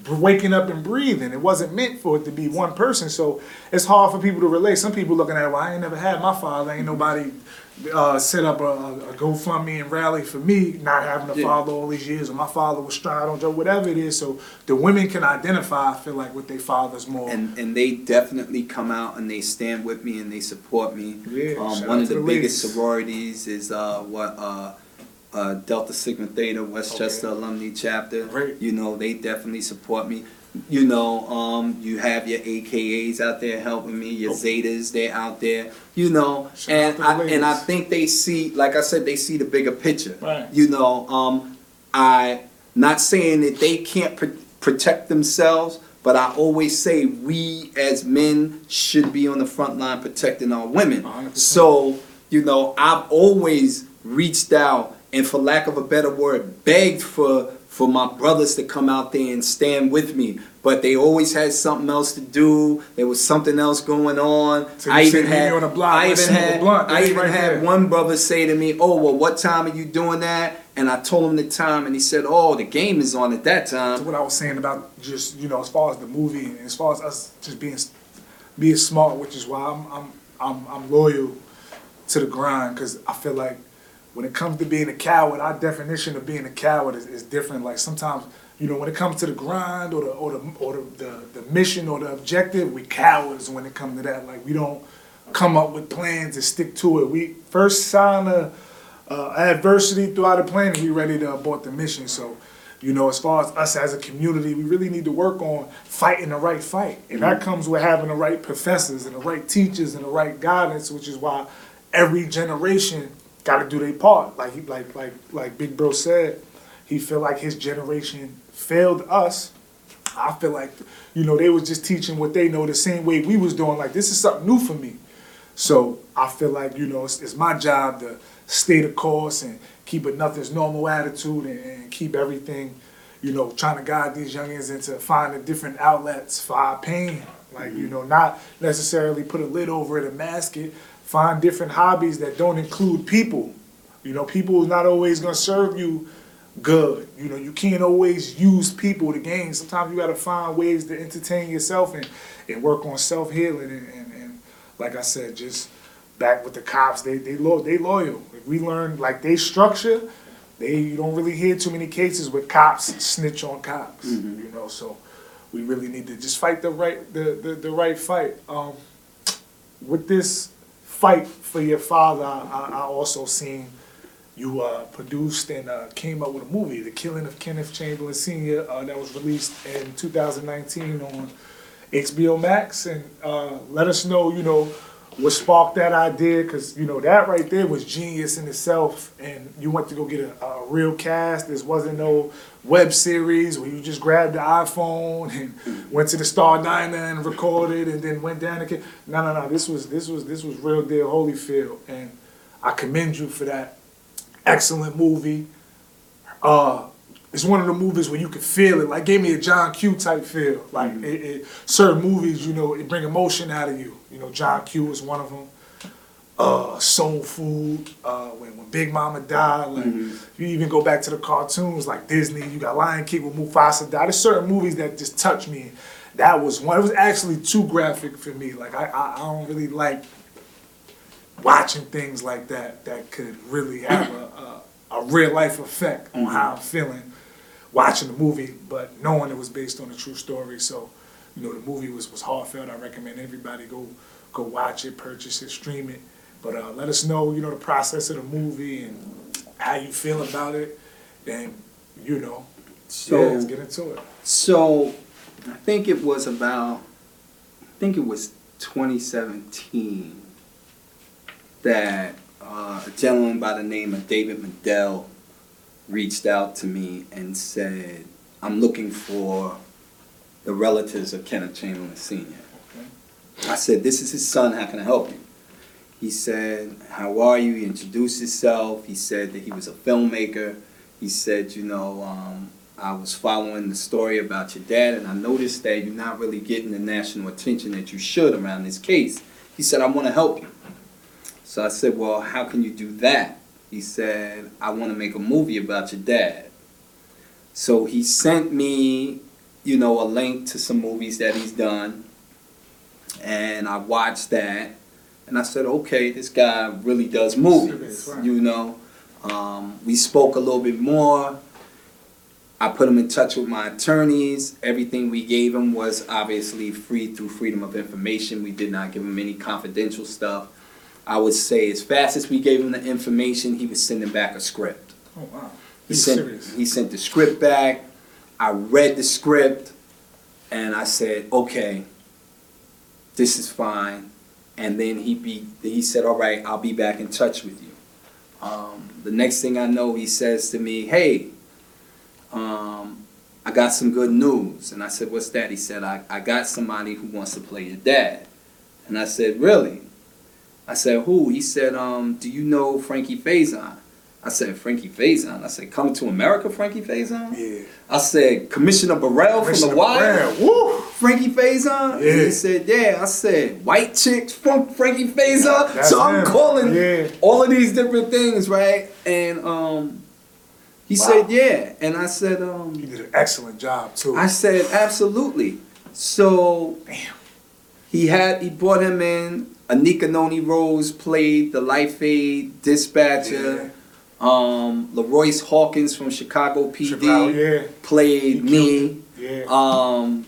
waking up and breathing. It wasn't meant for it to be one person. So it's hard for people to relate. Some people looking at it, well, I ain't never had my father. Ain't nobody uh, set up a, a GoFundMe and rally for me not having a Yeah. father all these years, or my father was strong, don't whatever it is. So the women can identify, I feel like, with their fathers more. and and they definitely come out and they stand with me and they support me. Yeah, um, one of the the biggest ladies. sororities is uh, what uh, uh, Delta Sigma Theta Westchester Okay. Alumni Chapter. Great. You know, they definitely support me. You know, um, you have your AKAs out there helping me, your. Zetas, they're out there. You know, Shout and I, and I think they see, like I said, they see the bigger picture. Right. You know, um, I not saying that they can't pr- protect themselves, but I always say we as men should be on the front line protecting our women. 100%. So, you know, I've always reached out and for lack of a better word, begged for for my brothers to come out there and stand with me. But they always had something else to do. There was something else going on. So I even had on block, I even had blunt. I even right had there. one brother say to me, "Oh, well, what time are you doing that?" And I told him the time, and he said, "Oh, the game is on at that time." what I was saying about just you know as far as the movie and as far as us just being being smart, which is why I'm I'm I'm, I'm loyal to the grind because I feel like when it comes to being a coward, our definition of being a coward is, is different. Like sometimes you know when it comes to the grind or the or the or the, the, the mission or the objective, we cowards when it comes to that. Like we don't come up with plans and stick to it. We first sign a uh, adversity throughout the plan, we ready to abort the mission. So, you know, as far as us as a community, we really need to work on fighting the right fight, and that comes with having the right professors and the right teachers and the right guidance, which is why every generation got to do their part. Like he, like like like Big Bro said, he feel like his generation failed us. I feel like, you know, they was just teaching what they know the same way we was doing. Like this is something new for me. So I feel like, you know, it's, it's my job to stay the course and keep a nothing's normal attitude and, and keep everything, you know, trying to guide these youngins into finding different outlets for our pain. Like, you mm-hmm. know, not necessarily put a lid over it and mask it. Find different hobbies that don't include people. You know, people is not always gonna serve you good. You know, you can't always use people to gain. Sometimes you gotta find ways to entertain yourself and, and work on self healing and, and, and like I said, just back with the cops, they they lo- they loyal. If we learn like they structure, they you don't really hear too many cases with cops snitch on cops. You know, so we really need to just fight the right the, the, the right fight. Um, with this fight for your father, I, I, also seen you uh, produced and uh, came up with a movie, The Killing of Kenneth Chamberlain Sr., uh, that was released in 2019 on HBO Max. And uh, let us know, you know, what sparked that idea, because, you know, that right there was genius in itself. And you went to go get a, a real cast. This wasn't no web series where you just grabbed the iPhone and went to the Star Diner and recorded and then went down again. No, no, no. This was this was this was real deal Holyfield, and I commend you for that excellent movie. Uh, it's one of the movies where you can feel it. Like gave me a John Q type feel. Like it, it, certain movies, you know, it bring emotion out of you. You know, John Q is one of them. Uh, Soul Food. Uh, when when Big Mama died. Like you even go back to the cartoons like Disney. You got Lion King when Mufasa died. There's certain movies that just touch me. That was one. It was actually too graphic for me. Like I, I, I don't really like watching things like that that could really have a, a, a real life effect on how I'm feeling watching the movie, but knowing it was based on a true story. So, you know, the movie was, was heartfelt. I recommend everybody go go watch it, purchase it, stream it. But uh, let us know, you know, the process of the movie and how you feel about it. And, you know, So yeah, let's get into it. So, I think it was about, I think it was 2017 that uh, a gentleman by the name of David Midell reached out to me and said, I'm looking for the relatives of Kenneth Chamberlain Sr. I said, This is his son, how can I help you? He said, How are you? He introduced himself. He said that he was a filmmaker. He said, You know, um, I was following the story about your dad, and I noticed that you're not really getting the national attention that you should around this case. He said, I want to help you. So I said, Well, how can you do that? He said, I want to make a movie about your dad. So he sent me, you know, a link to some movies that he's done. And I watched that. And I said, okay, this guy really does movies, Serious, you know. Um, we spoke a little bit more. I put him in touch with my attorneys. Everything we gave him was obviously free through freedom of information. We did not give him any confidential stuff. I would say as fast as we gave him the information, he was sending back a script. Oh wow. He He's sent serious. he sent the script back. I read the script, and I said, okay, this is fine. And then he be he said, all right, I'll be back in touch with you. Um, the next thing I know, he says to me, hey, um, I got some good news. And I said, what's that? He said, I, I got somebody who wants to play your dad. And I said, really? I said, who? He said, um, do you know Frankie Faison? I said, Frankie Faison. I said, coming to America, Frankie Faison? Yeah. I said, Commissioner Burrell from The Wire? Woo! Frankie Faison? Yeah. He said, yeah. I said, white chicks from Frankie Faison? That's so I'm him. calling Yeah. all of these different things, right? And um, he Wow. said, yeah. And I said, um, did an excellent job too. I said, absolutely. So Damn. he had, he brought him in. Anika Noni Rose played the Life Aid dispatcher. Um, LaRoyce Hawkins from Chicago PD Chicago, yeah. played me. Yeah. Um,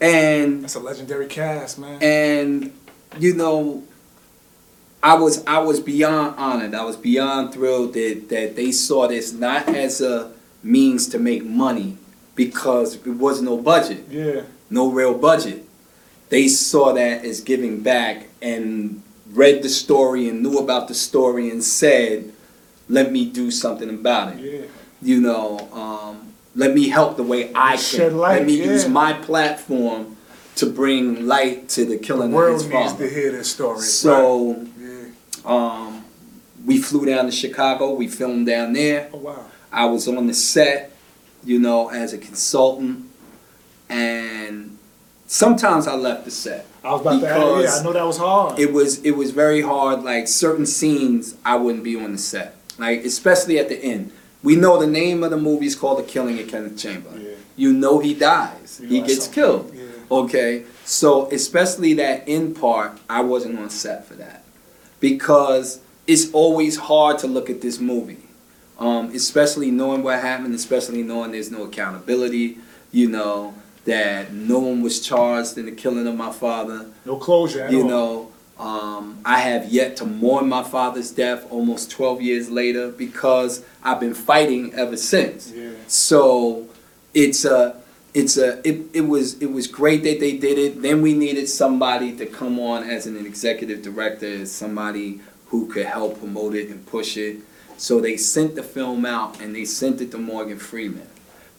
and That's a legendary cast, man. and you know, I was I was beyond honored. I was beyond thrilled that that they saw this not as a means to make money because it was no budget, yeah. no real budget. They saw that as giving back and read the story and knew about the story and said, "Let me do something about it." Yeah. you know, um, let me help the way I can. Shed light, let me yeah. use my platform to bring light to the The killing of world his needs to hear this story. So right. yeah. um, we flew down to Chicago. We filmed down there. Oh wow. I was on the set, you know, as a consultant, and sometimes I left the set. I was about to. Yeah, I know that was hard. It was it was very hard. Like certain scenes, I wouldn't be on the set. Like especially at the end. We know the name of the movie is called The Killing of Kenneth Chamberlain. Yeah. You know he dies. You he gets something. killed. Yeah. Okay, so especially that end part, I wasn't on set for that because it's always hard to look at this movie, um, especially knowing what happened, especially knowing there's no accountability. You know that no one was charged in the killing of my father. no closure You all. know, um, I have yet to mourn my father's death almost 12 years later because I've been fighting ever since. Yeah. So it's a it's a it, it was it was great that they did it. Then we needed somebody to come on as an executive director, somebody who could help promote it and push it. So they sent the film out and they sent it to Morgan Freeman.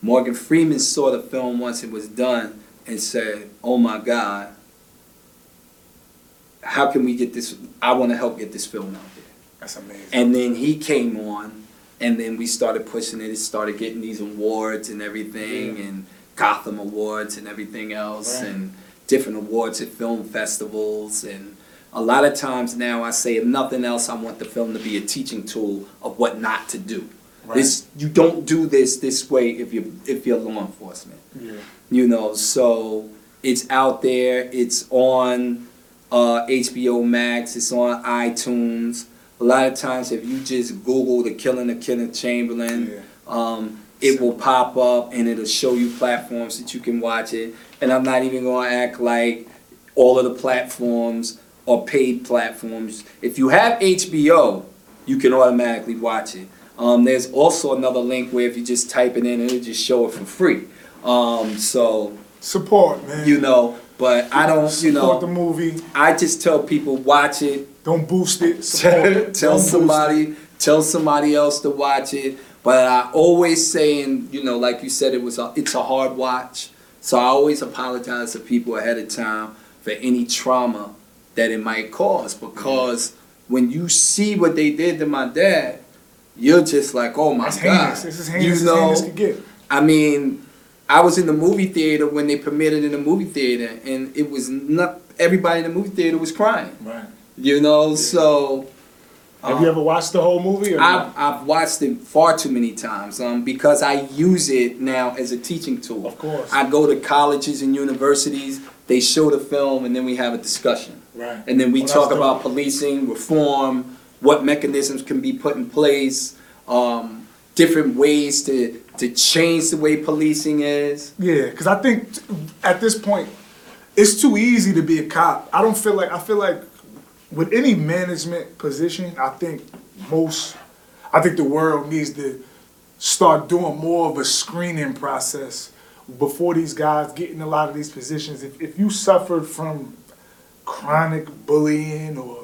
Morgan Freeman saw the film once it was done and said, "Oh my God, how can we get this? I want to help get this film out there." That's amazing. And then he came on, and then we started pushing it. It started getting these awards and everything, Yeah. and Gotham Awards and everything else, Right. and different awards at film festivals. And a lot of times now, I say, if nothing else, I want the film to be a teaching tool of what not to do. Right. This you don't do this this way if you if you're law enforcement yeah. you know so it's out there it's on uh, hbo max it's on itunes. A lot of times if you just google the killing of kenneth chamberlain Yeah. um, it will pop up and it'll show you platforms that you can watch it. And i'm not even going to act like all of the platforms are paid platforms. If you have hbo you can automatically watch it. Um, there's also another link where if you just type it in it'll just show it for free. Um, so Support, man. you know but i don't you Support the know movie. i just tell people watch it Don't boost it. *laughs* Tell Don't somebody tell somebody else to watch it but i always say and you know like you said it was a, it's a hard watch so i always apologize to people ahead of time for any trauma that it might cause because when you see what they did to my dad you're just like oh my That's god heinous. This is heinous you know heinous. I mean, I was in the movie theater when they premiered it in the movie theater, and it was not everybody in the movie theater was crying. Right. You know, so Have um, you ever watched the whole movie? Or I've I've watched it far too many times um, because I use it now as a teaching tool. Of course. I go to colleges and universities. They show the film, and then we have a discussion. right. And then we Well, that's talk dope. about policing, reform, what mechanisms can be put in place, um, different ways to, to change the way policing is. Yeah, because I think t- at this point, it's too easy to be a cop. I don't feel like I feel like with any management position, I think most. I think the world needs to start doing more of a screening process before these guys get in a lot of these positions. If, if you suffered from chronic bullying or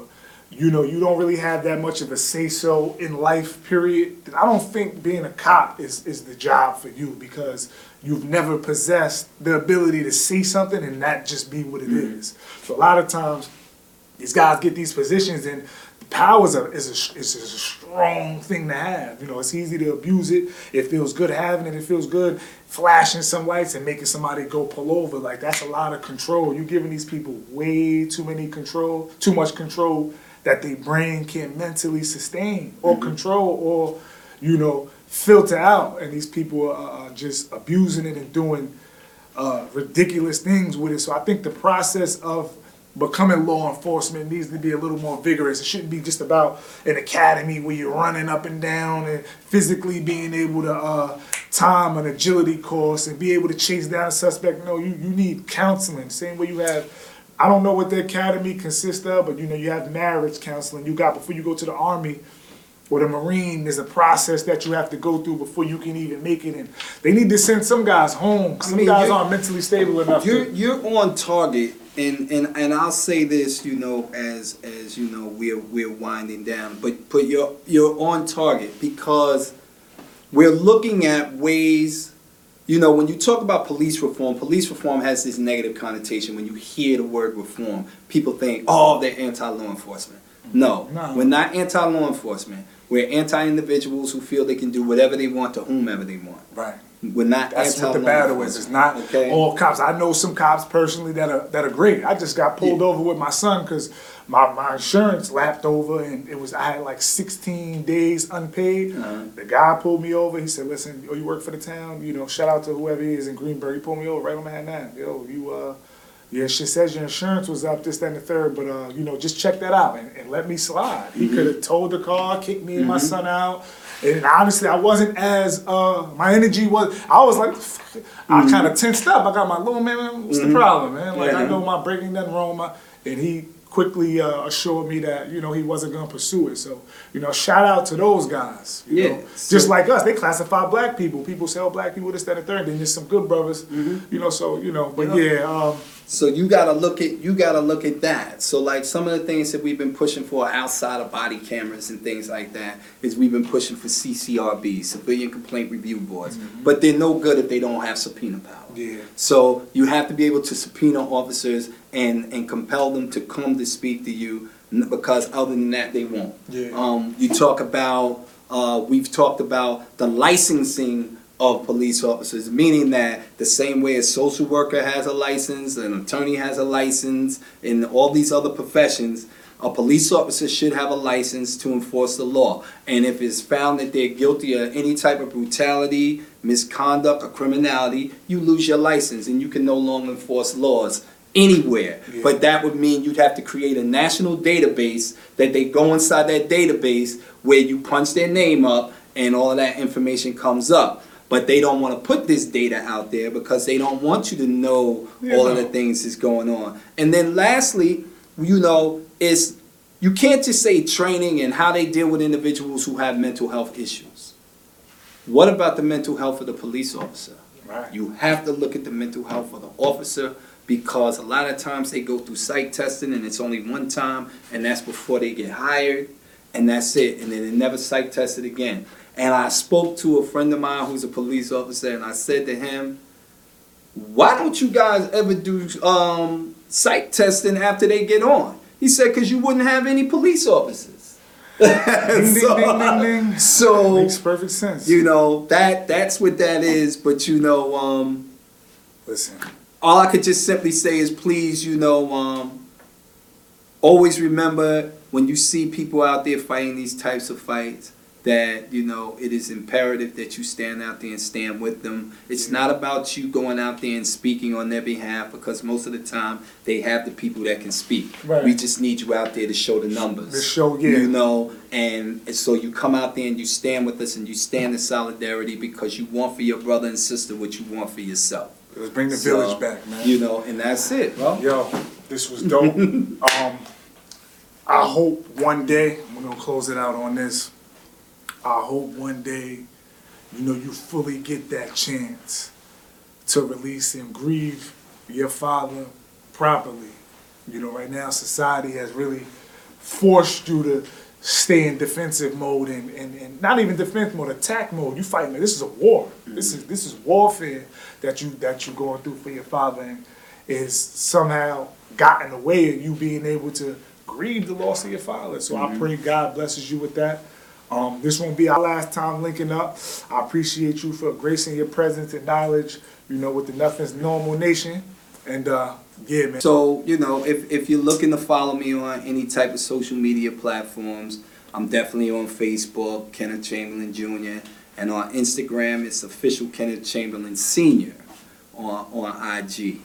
you know you don't really have that much of a say so in life period then i don't think being a cop is, is the job for you because you've never possessed the ability to see something and that just be what it mm-hmm. is. so a lot of times these guys get these positions and power is a, is a, is a strong thing to have. You know, it's easy to abuse it. It feels good having it. It feels good flashing some lights and making somebody go pull over. Like that's a lot of control. You're giving these people way too many control, too much control that their brain can mentally sustain or Mm-hmm. control or, you know, filter out. And these people are are just abusing it and doing uh, ridiculous things with it. So I think the process of becoming law enforcement needs to be a little more vigorous. It shouldn't be just about an academy where you're running up and down and physically being able to uh, time an agility course and be able to chase down a suspect. No, you, you need counseling. Same way you have, I don't know what the academy consists of, but you know, you have marriage counseling. You got before you go to the army or the Marine, there's a process that you have to go through before you can even make it. And they need to send some guys home. Some mean, guys aren't mentally stable enough. You're to, you're on target, and, and, and I'll say this, you know, as as you know, we're we're winding down, but but you're you're on target because we're looking at ways. You know, when you talk about police reform, police reform has this negative connotation. When you hear the word reform, people think, oh, they're anti-law enforcement. No, No. we're not anti-law enforcement. We're anti-individuals who feel they can do whatever they want to whomever they want. right. We're not That's what the battle is. It's not Okay. all cops. I know some cops personally that are that are great. I just got pulled over with my son because my, my insurance lapped over and it was I had like 16 days unpaid. Uh-huh. The guy pulled me over. He said, "Listen, oh, you work for the town. You know, shout out to whoever he is in Greenburgh. He pulled me over right on Manhattan. Yo, you uh." Yeah, she says your insurance was up, this, that, and the third, but uh, you know, just check that out and, and let me slide. He could have towed the car, kicked me and my son out, and honestly, I wasn't as uh, my energy was. I was like, "Fuck it." I kind of tensed up. I got my little man. What's the problem, man? Like I know my braking doesn't wrong. My and he quickly uh, assured me that you know he wasn't gonna pursue it. So you know, shout out to those guys. You Yeah, know, so- just like us, they classify black people. People sell black people this, that, and third. Then there's some good brothers. Mm-hmm. You know, so you know, but Yeah. yeah. Um, So you gotta look at you gotta look at that. So like some of the things that we've been pushing for outside of body cameras and things like that is we've been pushing for CCRB, civilian complaint review boards. But they're no good if they don't have subpoena power. Yeah. So you have to be able to subpoena officers and and compel them to come to speak to you because other than that they won't. Yeah. Um, you talk about uh, we've talked about the licensing of police officers, meaning that the same way a social worker has a license, an attorney has a license, in all these other professions, a police officer should have a license to enforce the law. And if it's found that they're guilty of any type of brutality, misconduct, or criminality, you lose your license and you can no longer enforce laws anywhere. Yeah. But that would mean you'd have to create a national database that they go inside that database where you punch their name up and all of that information comes up. But they don't want to put this data out there because they don't want you to know Yeah, all of the things that's going on. And then lastly, you know, is you can't just say training and how they deal with individuals who have mental health issues. What about the mental health of the police officer? Right. You have to look at the mental health of the officer because a lot of times they go through psych testing and it's only one time and that's before they get hired and that's it and then they never psych tested again. And I spoke to a friend of mine who's a police officer and I said to him, why don't you guys ever do um, psych testing after they get on? He said, because you wouldn't have any police officers. *laughs* Ding, ding, so, ding, ding, ding. so Makes perfect sense. you know that that's what that is. But you know, um, Listen, all I could just simply say is please, you know, um, always remember when you see people out there fighting these types of fights that you know it is imperative that you stand out there and stand with them. It's not about you going out there and speaking on their behalf because most of the time they have the people that can speak. Right. We just need you out there to show the numbers. To show, yeah. You know, and, and so you come out there and you stand with us and you stand in solidarity because you want for your brother and sister what you want for yourself. Let's bring the So, village back, man. You know, and that's it, bro. Yo, this was dope. *laughs* um, I hope one day we're gonna close it out on this. I hope one day, you know, you fully get that chance to release and grieve your father properly. You know, right now society has really forced you to stay in defensive mode and, and, and not even defense mode, attack mode. You fighting this is a war. This is this is warfare that you that you're going through for your father and is somehow got in the way of you being able to grieve the loss of your father. So I pray God blesses you with that. Um, this won't be our last time linking up. I appreciate you for gracing your presence and knowledge, you know, with the Nothing's Normal Nation. And uh, yeah, man. So, you know, if, if you're looking to follow me on any type of social media platforms, I'm definitely on Facebook, Kenneth Chamberlain Jr., and on Instagram, it's official Kenneth Chamberlain Sr. on, on IG.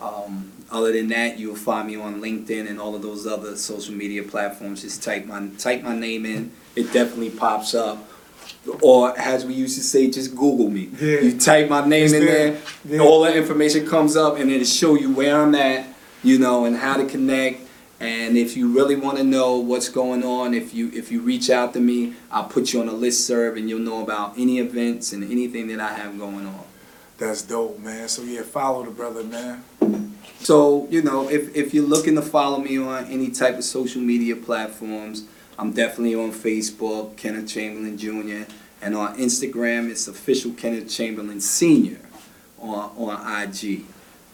Um, other than that, you'll find me on LinkedIn and all of those other social media platforms. Just type my type my name in, it definitely pops up. Or as we used to say, just Google me. Yeah. You type my name It's in there. there, Yeah. all the information comes up, and it'll show you where I'm at, you know, and how to connect. And if you really want to know what's going on, if you if you reach out to me, I'll put you on a list serve, and you'll know about any events and anything that I have going on. That's dope, man. So yeah, follow the brother, man. So, you know, if, if you're looking to follow me on any type of social media platforms, I'm definitely on Facebook, Kenneth Chamberlain Jr., and on Instagram, it's official Kenneth Chamberlain Sr. on, on IG.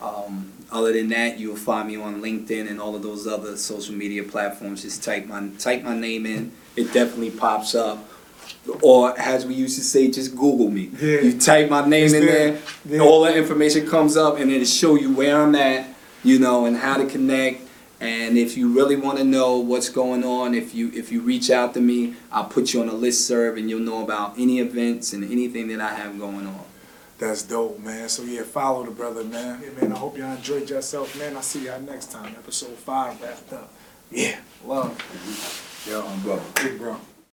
Um, other than that, you'll find me on LinkedIn and all of those other social media platforms. Just type my type my name in, it definitely pops up. Or as we used to say, just Google me. Yeah. You type my name It's in there. there, Yeah. all the information comes up, and it'll show you where I'm at, you know, and how to connect. And if you really want to know what's going on, if you if you reach out to me, I'll put you on a list serve, and you'll know about any events and anything that I have going on. That's dope, man. So yeah, follow the brother, man. Yeah, man. I hope y'all enjoyed yourself, man. I'll see y'all next time. Episode five wrapped up. Yeah, love. Yo, bro. Big bro.